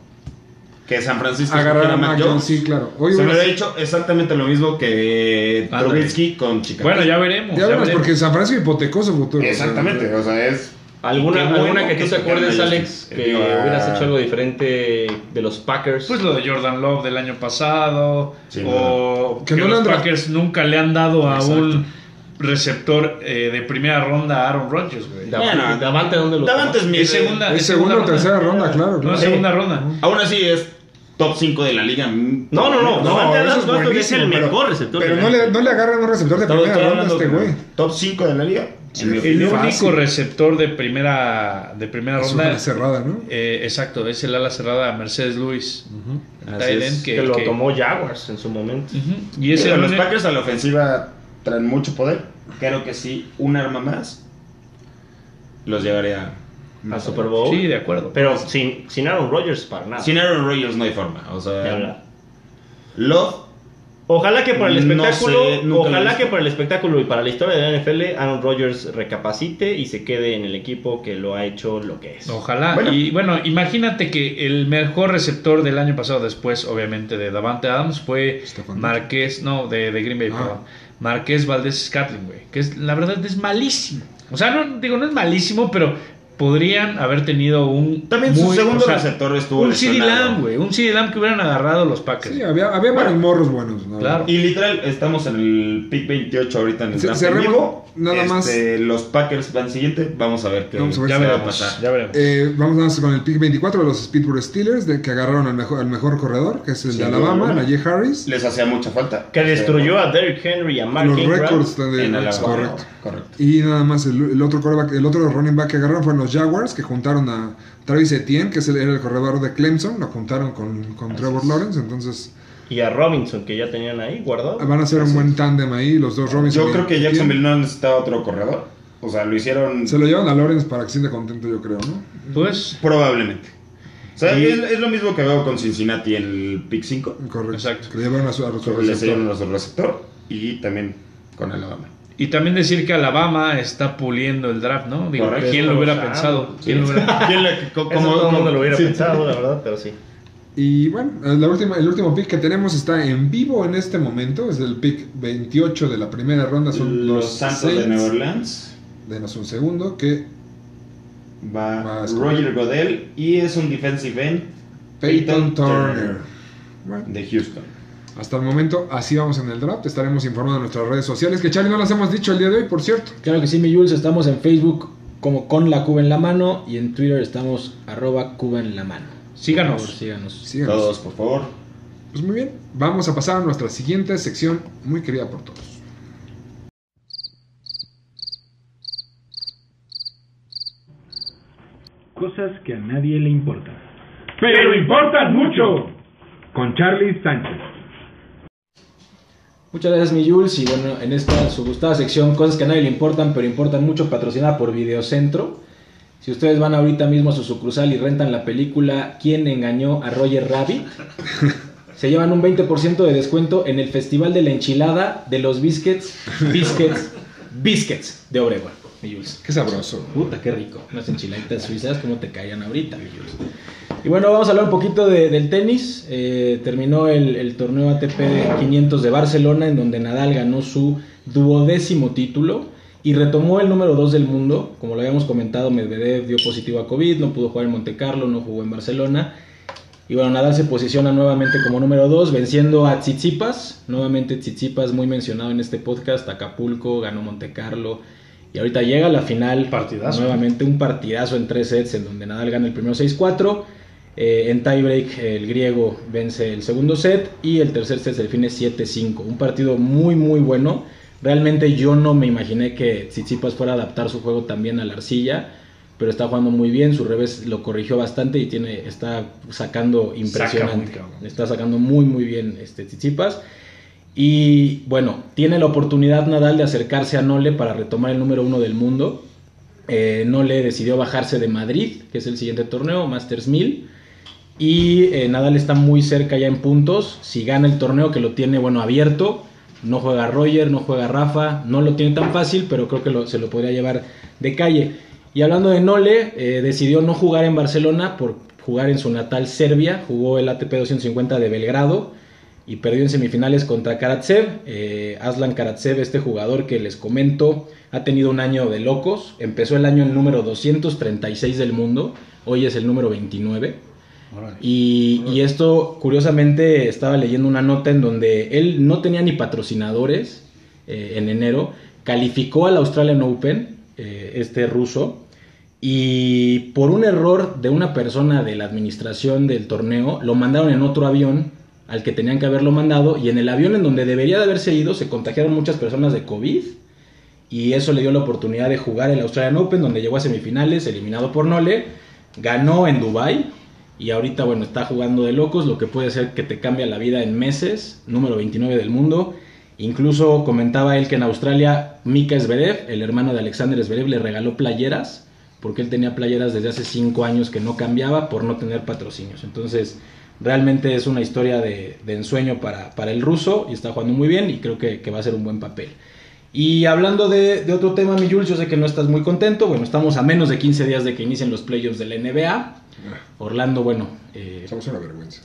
que San Francisco Agarrar a Mac Jones, sí, claro. Oye, se hubiera hecho exactamente lo mismo que. Trubisky con Chicago. Bueno, ya veremos. ya ya veremos, porque San Francisco hipotecó su futuro. Exactamente, o sea, es... ¿Alguna, bueno alguna que que tú te acuerdes, Alex, Justin. que Digo, ah. hubieras hecho algo diferente de los Packers? Pues lo de Jordan Love del año pasado. Sí, o Que que, no los Packers nunca le han dado a Exacto. un receptor eh, de primera ronda a Aaron Rodgers, güey. Bueno, Davante, ¿dónde lo Davante tomas? Smith Es segunda, Es segunda o tercera ronda, claro. No, claro. es segunda ronda. Aún así es top 5 de la liga. No, no, no. No, Davante eso Adams es no es el buenísimo, pero- mejor receptor. Pero de no le, no le agarran un receptor de primera ronda a este güey. top 5 de la liga. Sí. El. Fácil. único receptor de primera, de primera Es ronda. una cerrada, ¿no? eh, exacto, es el ala cerrada Mercedes Luis. es, end que, lo tomó Jaguars en su momento. Ujú, Y es Pero el los único- Packers a la ofensiva traen mucho poder. Creo que sí, un arma más los llevaría A Super Bowl. Sí, de acuerdo. Pero sin, sin Aaron Rodgers para nada. Sin Aaron Rodgers no hay forma. O sea. Love, Ojalá que por el No espectáculo, sé, ojalá que por el espectáculo y para la historia de la NFL, Aaron Rodgers recapacite y se quede en el equipo que lo ha hecho lo que es. Ojalá. Bueno. Y bueno, imagínate que el mejor receptor del año pasado, después, obviamente, de Davante Adams, fue Marqués, no, de, de Green Bay, Ah. perdón. Marqués Valdés Scatling, güey. Que es, la verdad es malísimo. O sea, no, digo, no es malísimo, pero podrían haber tenido un. También su muy- segundo o sea, receptor estuvo Un CD. Lamb, güey. Un CD Lamb que hubieran agarrado los Packers. Sí, había, había varios morros buenos. ¿no? Claro. Y literal, estamos en el pick 28 ahorita en el Ce- draft en cerremos vivo. nada más. Este, Los Packers van siguiente. Vamos a ver qué, Vamos a ver ya si va a veremos. pasar. Ya veremos. Eh, vamos más con el pick 24 de los Pittsburgh Steelers, de que agarraron al mejor, al mejor corredor, que es el Sin de Alabama. Najee Harris. Les hacía mucha falta. Que destruyó a Derrick Henry y a Mark Los Ingram. récords de, en Alabama. correcto. Correcto. Y nada más, el, el otro quarterback- el otro running back que agarraron fueron los Jaguars, que juntaron a Travis Etienne, que es el, era el corredor de Clemson, lo juntaron con, con Trevor Lawrence, entonces Y a Robinson, que ya tenían ahí guardado. van a hacer un buen tándem ahí, los dos Robinson. Yo creo que. Jacksonville no necesitaba otro corredor. O sea, lo hicieron Se lo llevan a Lawrence para que se sienta contento, yo creo, ¿no? Pues, probablemente. O sea, Y- es, es lo mismo que veo con Cincinnati en el pick 5. Correcto. Exacto. Le llevaron a su, a su Le receptor. hicieron a su receptor y también con Alabama. Y también decir que Alabama está puliendo el draft, ¿no? Digo, Correcto. ¿quién lo hubiera pensado? sí. ¿Quién lo hubiera- (laughs) ¿Quién le- (laughs) co- Eso cómo- todo el mundo cómo- lo hubiera sí. pensado, la verdad, pero sí. Y bueno, la última, el último pick que tenemos está en vivo en este momento. Es el pick 28 de la primera ronda. Son Los los, Santos Saints. de Nueva Orleans. Denos un segundo. Que Va. Roger Godel y es un defensive end Peyton Turner. De Houston. Hasta el momento así vamos en el draft. Estaremos informando en nuestras redes sociales. Que Charlie no las hemos dicho el día de hoy, por cierto. Claro que sí, mi Jules, estamos en Facebook como con la Cuba en la mano y en Twitter estamos arroba Cuba en la mano. Síganos. Por favor, síganos. Síganos. Todos, por favor. Pues muy bien, vamos a pasar a nuestra siguiente sección muy querida por todos. Cosas que a nadie le importan. Pero importan mucho. Con Charlie Sánchez. Muchas gracias, mi Jules. Y bueno, en esta su gustada sección, cosas que a nadie le importan, pero importan mucho, patrocinada por Videocentro. Si ustedes van ahorita mismo a su sucursal y rentan la película ¿Quién engañó a Roger Rabbit? (laughs) Se llevan un 20% de descuento en el Festival de la Enchilada de los Biscuits, Biscuits, Biscuits de Obregón, mi Jules. Qué sabroso. Puta, qué rico. Unas enchiladitas suizas, ¿cómo te caían ahorita, mi Jules? Y bueno, vamos a hablar un poquito de- del tenis. Eh, terminó el, el torneo ATP 500 de Barcelona, en donde Nadal ganó su duodécimo título y retomó el número 2 del mundo. Como lo habíamos comentado, Medvedev dio positivo a COVID, no pudo jugar en Monte Carlo, no jugó en Barcelona. Y bueno, Nadal se posiciona nuevamente como número 2, venciendo a Tsitsipas. Nuevamente Tsitsipas, muy mencionado en este podcast. Acapulco, ganó Monte Carlo Y ahorita llega la final. Partidazo. Nuevamente un partidazo en tres sets en donde Nadal gana el primero 6-4. Eh, en tiebreak el griego vence el segundo set y el tercer set se define 7-5. Un partido muy muy bueno. Realmente yo no me imaginé que Tsitsipas fuera a adaptar su juego también a la arcilla, pero está jugando muy bien, su revés lo corrigió bastante y tiene está sacando impresionante. muy está sacando muy muy bien este Tsitsipas. Y bueno, tiene la oportunidad Nadal de acercarse a Nole para retomar el número uno del mundo. Eh, Nole decidió bajarse de Madrid, que es el siguiente torneo, Masters 1000. Y eh, Nadal está muy cerca ya en puntos. Si gana el torneo, que lo tiene bueno abierto, no juega Roger, no juega Rafa, no lo tiene tan fácil, pero creo que se lo podría llevar de calle. Y hablando de Nole, eh, decidió no jugar en Barcelona por jugar en su natal Serbia. Jugó el ATP 250 de Belgrado y perdió en semifinales contra Karatsev. Eh, Aslan Karatsev, este jugador que les comento, ha tenido un año de locos. Empezó el año el número 236 del mundo, hoy es el número 29. Y, y esto, curiosamente, estaba leyendo una nota en donde él no tenía ni patrocinadores eh, en enero, calificó al Australian Open, eh, este ruso, y por un error de una persona de la administración del torneo, lo mandaron en otro avión al que tenían que haberlo mandado, y en el avión en donde debería de haberse ido se contagiaron muchas personas de COVID, y eso le dio la oportunidad de jugar el Australian Open, donde llegó a semifinales, eliminado por Nole, ganó en Dubai y ahorita, bueno, está jugando de locos, lo que puede ser que te cambia la vida en meses, número 29 del mundo. Incluso comentaba él que en Australia Mika Zverev, el hermano de Alexander Zverev, le regaló playeras, porque él tenía playeras desde hace 5 años que no cambiaba por no tener patrocinios. Entonces, realmente es una historia de, de ensueño para, para el ruso y está jugando muy bien y creo que, va a ser un buen papel. Y hablando de, de otro tema, mi Jules, yo sé que no estás muy contento. Bueno, estamos a menos de 15 días de que inicien los playoffs de la NBA. Orlando, bueno, eh, Somos una vergüenza.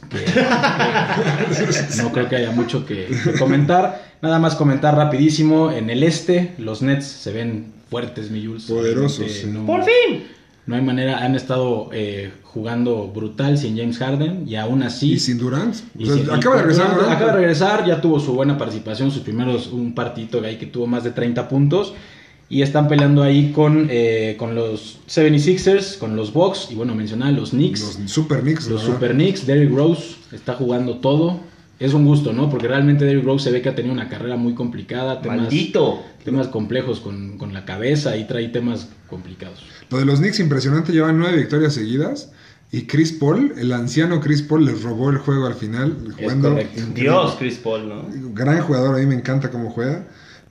no creo que haya mucho que, que comentar. Nada más comentar rapidísimo. En el este, los Nets se ven fuertes, mi Jules. Poderosos, sí. no- ¡Por fin! No hay manera, han estado eh, jugando brutal sin James Harden y aún así... Y sin Durant. y O sea, sin- y acaba de regresar. Durant. Acaba de regresar, ya tuvo su buena participación, sus primeros, un partito ahí que tuvo más de 30 puntos. Y están peleando ahí con, eh, con los 76ers, con los Bucks y bueno, mencionaba los Knicks. Los Super Knicks. Los ¿verdad? Super Knicks, Derrick Rose está jugando todo. Es un gusto, ¿no? Porque realmente Derrick Rose se ve que ha tenido una carrera muy complicada. Temas, Maldito. temas complejos con, con la cabeza y trae temas complicados. Lo de los Knicks, impresionante, llevan nueve victorias seguidas. Y Chris Paul, el anciano Chris Paul, les robó el juego al final. Jugando, correcto. Dios, Chris Paul, ¿no? Gran jugador, a mí me encanta cómo juega.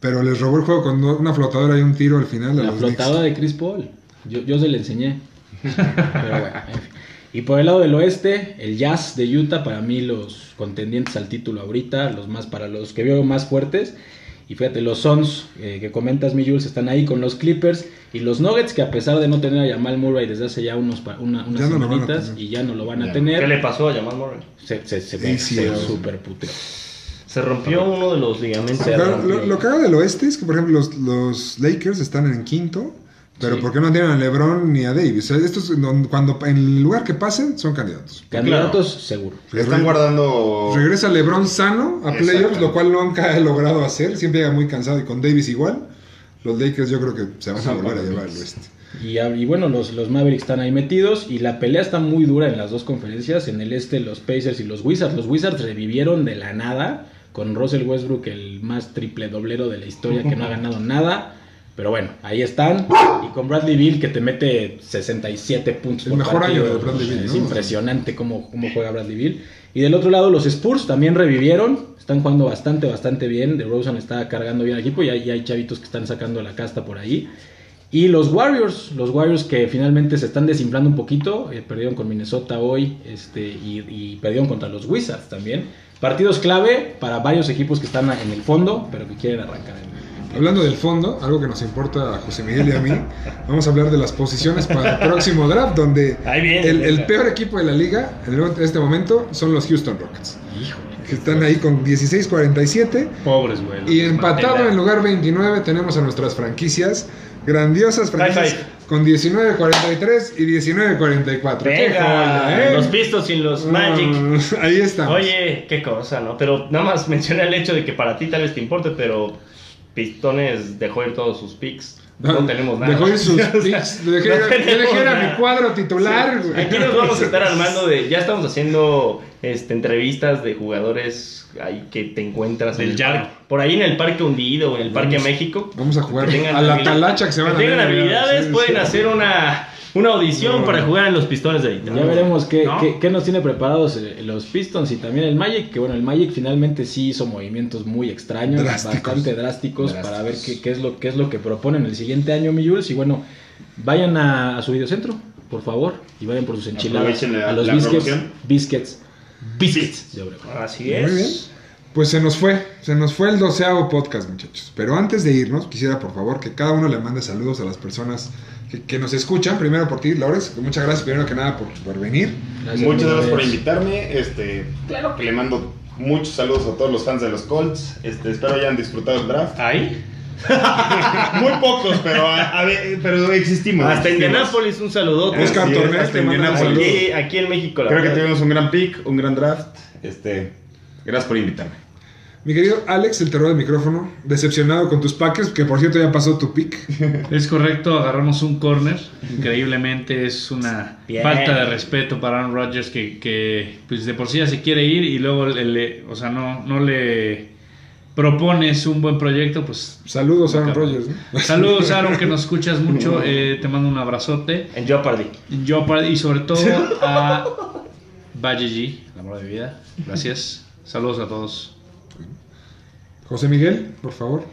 Pero les robó el juego con una flotadora y un tiro al final. a La los flotadora de Chris Paul. Yo, yo se le enseñé. Pero bueno, en fin. Y por el lado del oeste, el Jazz de Utah, para mí los contendientes al título ahorita, los más para los que veo más fuertes. Y fíjate, los Suns eh, que comentas, mi Jules, están ahí con los Clippers. Y los Nuggets, que a pesar de no tener a Jamal Murray desde hace ya unos, pa- una- unas Ya no semanitas, y ya no lo van a Ya. tener, ¿Qué le pasó a Jamal Murray? se, se, se Sí, sí, se puteó. Se rompió uno de los ligamentos. Pero lo, lo que haga del oeste es que, por ejemplo, los, los Lakers están en quinto. Pero Sí. ¿por qué no tienen a LeBron ni a Davis? O sea, estos, cuando en el lugar que pasen, son candidatos. Candidatos, seguro. Están guardando. Regresa LeBron sano a playoffs, lo cual nunca ha logrado hacer. Siempre llega muy cansado y con Davis igual. Los Lakers yo creo que se van a volver a llevar al oeste. Y, y bueno, los, los Mavericks están ahí metidos y la pelea está muy dura en las dos conferencias. En el este los Pacers y los Wizards. Los Wizards revivieron de la nada con Russell Westbrook, el más triple doblero de la historia que no ha ganado nada. Pero bueno, ahí están. Y con Bradley Bill que te mete 67 puntos. El por mejor partido. año de Bradley Beal, Es ¿no? impresionante cómo, cómo juega Bradley Bill. Y del otro lado los Spurs también revivieron. Están jugando bastante, bastante bien. De Rosen está cargando bien al equipo y hay, hay chavitos que están sacando la casta por ahí. Y los Warriors, los Warriors que finalmente se están desinflando un poquito, eh, perdieron con Minnesota hoy este, y, y perdieron contra los Wizards también. Partidos clave para varios equipos que están en el fondo, pero que quieren arrancar. Hablando del fondo, algo que nos importa a José Miguel y a mí, vamos a hablar de las posiciones para el próximo draft, donde Ahí viene, el, peor equipo de la liga en este momento son los Houston Rockets. Que están ahí con 16-47 Pobres, güey. y empatado en lugar 29 tenemos a nuestras franquicias, grandiosas franquicias five. Con 19-43 y 19-44. ¡Qué Venga, eh! los Pistos y los Magic. Mm, Ahí estamos. Oye, qué cosa, ¿no? Pero nada más (laughs) mencioné el hecho de que para ti tal vez te importe, pero Pistones dejó ir todos sus picks. No tenemos nada. Dejó sus. (laughs) Le dejé, No dejé tenemos ir a nada. mi cuadro titular. güey. Aquí nos vamos a estar (laughs) armando de. Ya estamos haciendo este, entrevistas de jugadores ahí que te encuentras Del en parque- por ahí en el Parque Hundido o en el Parque Vamos- México. Vamos a jugar a la talacha que se van que a tengan ver, habilidades, sí, pueden sí. hacer una, una audición No. para jugar en los pistones de Ya Detroit. veremos qué, ¿No? qué- qué nos tiene preparados eh, los Pistons y también el Magic, que bueno, el Magic finalmente sí hizo movimientos muy extraños, Drásticos. bastante drásticos, Drásticos. para ver qué, qué es lo, qué es lo que proponen el siguiente año, mi Jules. Y bueno, vayan a, a su videocentro, por favor, y vayan por sus enchiladas. La- a los la biscuits, biscuits, Biscuits. de Obregón. Así Muy es. bien. Pues se nos fue, se nos fue el doceavo podcast, muchachos. Pero antes de irnos, quisiera por favor que cada uno le mande saludos a las personas que, que nos escuchan. Primero por ti, Lores. Muchas gracias primero que nada por, por venir. Gracias, Muchas gracias por invitarme. Este, claro que le mando muchos saludos a todos los fans de los Colts. Este, espero hayan disfrutado el draft. Ahí. (laughs) Muy pocos, pero, a- a ver, pero existimos. Hasta existimos. Indianápolis, un saludote. Oscar Así es, Tornés hasta te manda un Indianápolis. saludo. Aquí, aquí en México, la Creo que tuvimos un gran pick, un gran draft. Este, gracias por invitarme. Mi querido Alex, el terror del micrófono, decepcionado con tus Packers, que por cierto ya pasó tu pick. (laughs) Es correcto, agarramos un corner. Increíblemente es una Bien. falta de respeto para Aaron Rodgers que, que, pues de por sí ya se quiere ir y luego le, le- o sea, no, no le propones un buen proyecto, pues Saludos a Aaron Rodgers. ¿no? saludos Aaron que nos (laughs) escuchas mucho, eh, te mando un abrazote. En Jeopardy. Yo para- y sobre todo (laughs) a Valle G, el amor de mi vida. Gracias. Saludos a todos. José Miguel, por favor.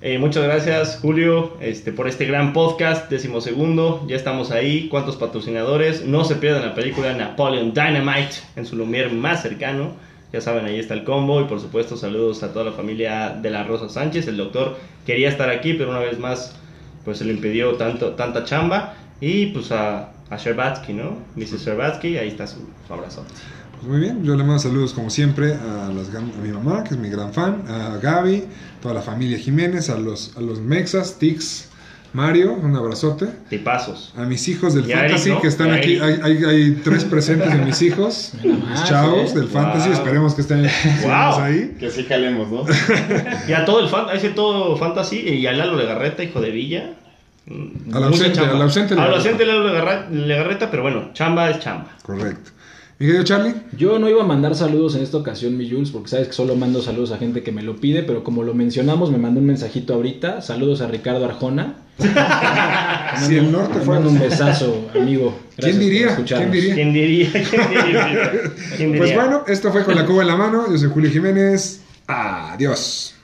Eh, muchas gracias, Julio, este, por este gran podcast, decimosegundo. Ya estamos ahí. ¿Cuántos patrocinadores? No se pierdan la película Napoleon Dynamite en su lumier más cercano. Ya saben, ahí está el combo. Y por supuesto, saludos a toda la familia de la Rosa Sánchez. El doctor quería estar aquí, pero una vez más, pues se le impidió tanto, tanta chamba. Y pues a, a Sherbatsky, ¿no? Mrs. Sherbatsky, ahí está su, su abrazo. Pues muy bien, yo le mando saludos como siempre a, las, a mi mamá, que es mi gran fan, a Gaby, toda la familia Jiménez, a los, a los Mexas, Tix, Mario, un abrazote. Tipazos. A mis hijos del Y Eric, Fantasy ¿no? que están aquí, hay, hay, hay tres presentes de mis hijos, (laughs) mis más, chavos ¿eh? del Fantasy, Wow. esperemos que estén (laughs) Wow. ahí. Que así jalemos, ¿no? (laughs) Y a todo el fan, a ese todo fantasy y a Lalo Legarreta, hijo de Villa. Al mucha ausente, chamba. al ausente Al Legarreta. ausente Lalo Legarreta, pero bueno, chamba es chamba. Correcto. Mi querido Charlie, Yo no iba a mandar saludos en esta ocasión, mi Jules, porque sabes que solo mando saludos a gente que me lo pide, pero como lo mencionamos, me mandó un mensajito ahorita. Saludos a Ricardo Arjona. (laughs) si el norte Te fue... mando un besazo, amigo. ¿Quién diría? ¿Quién diría? ¿Quién diría? ¿Quién diría? ¿Quién Pues diría? bueno, esto fue con la cuba en la mano, yo soy Julio Jiménez, adiós.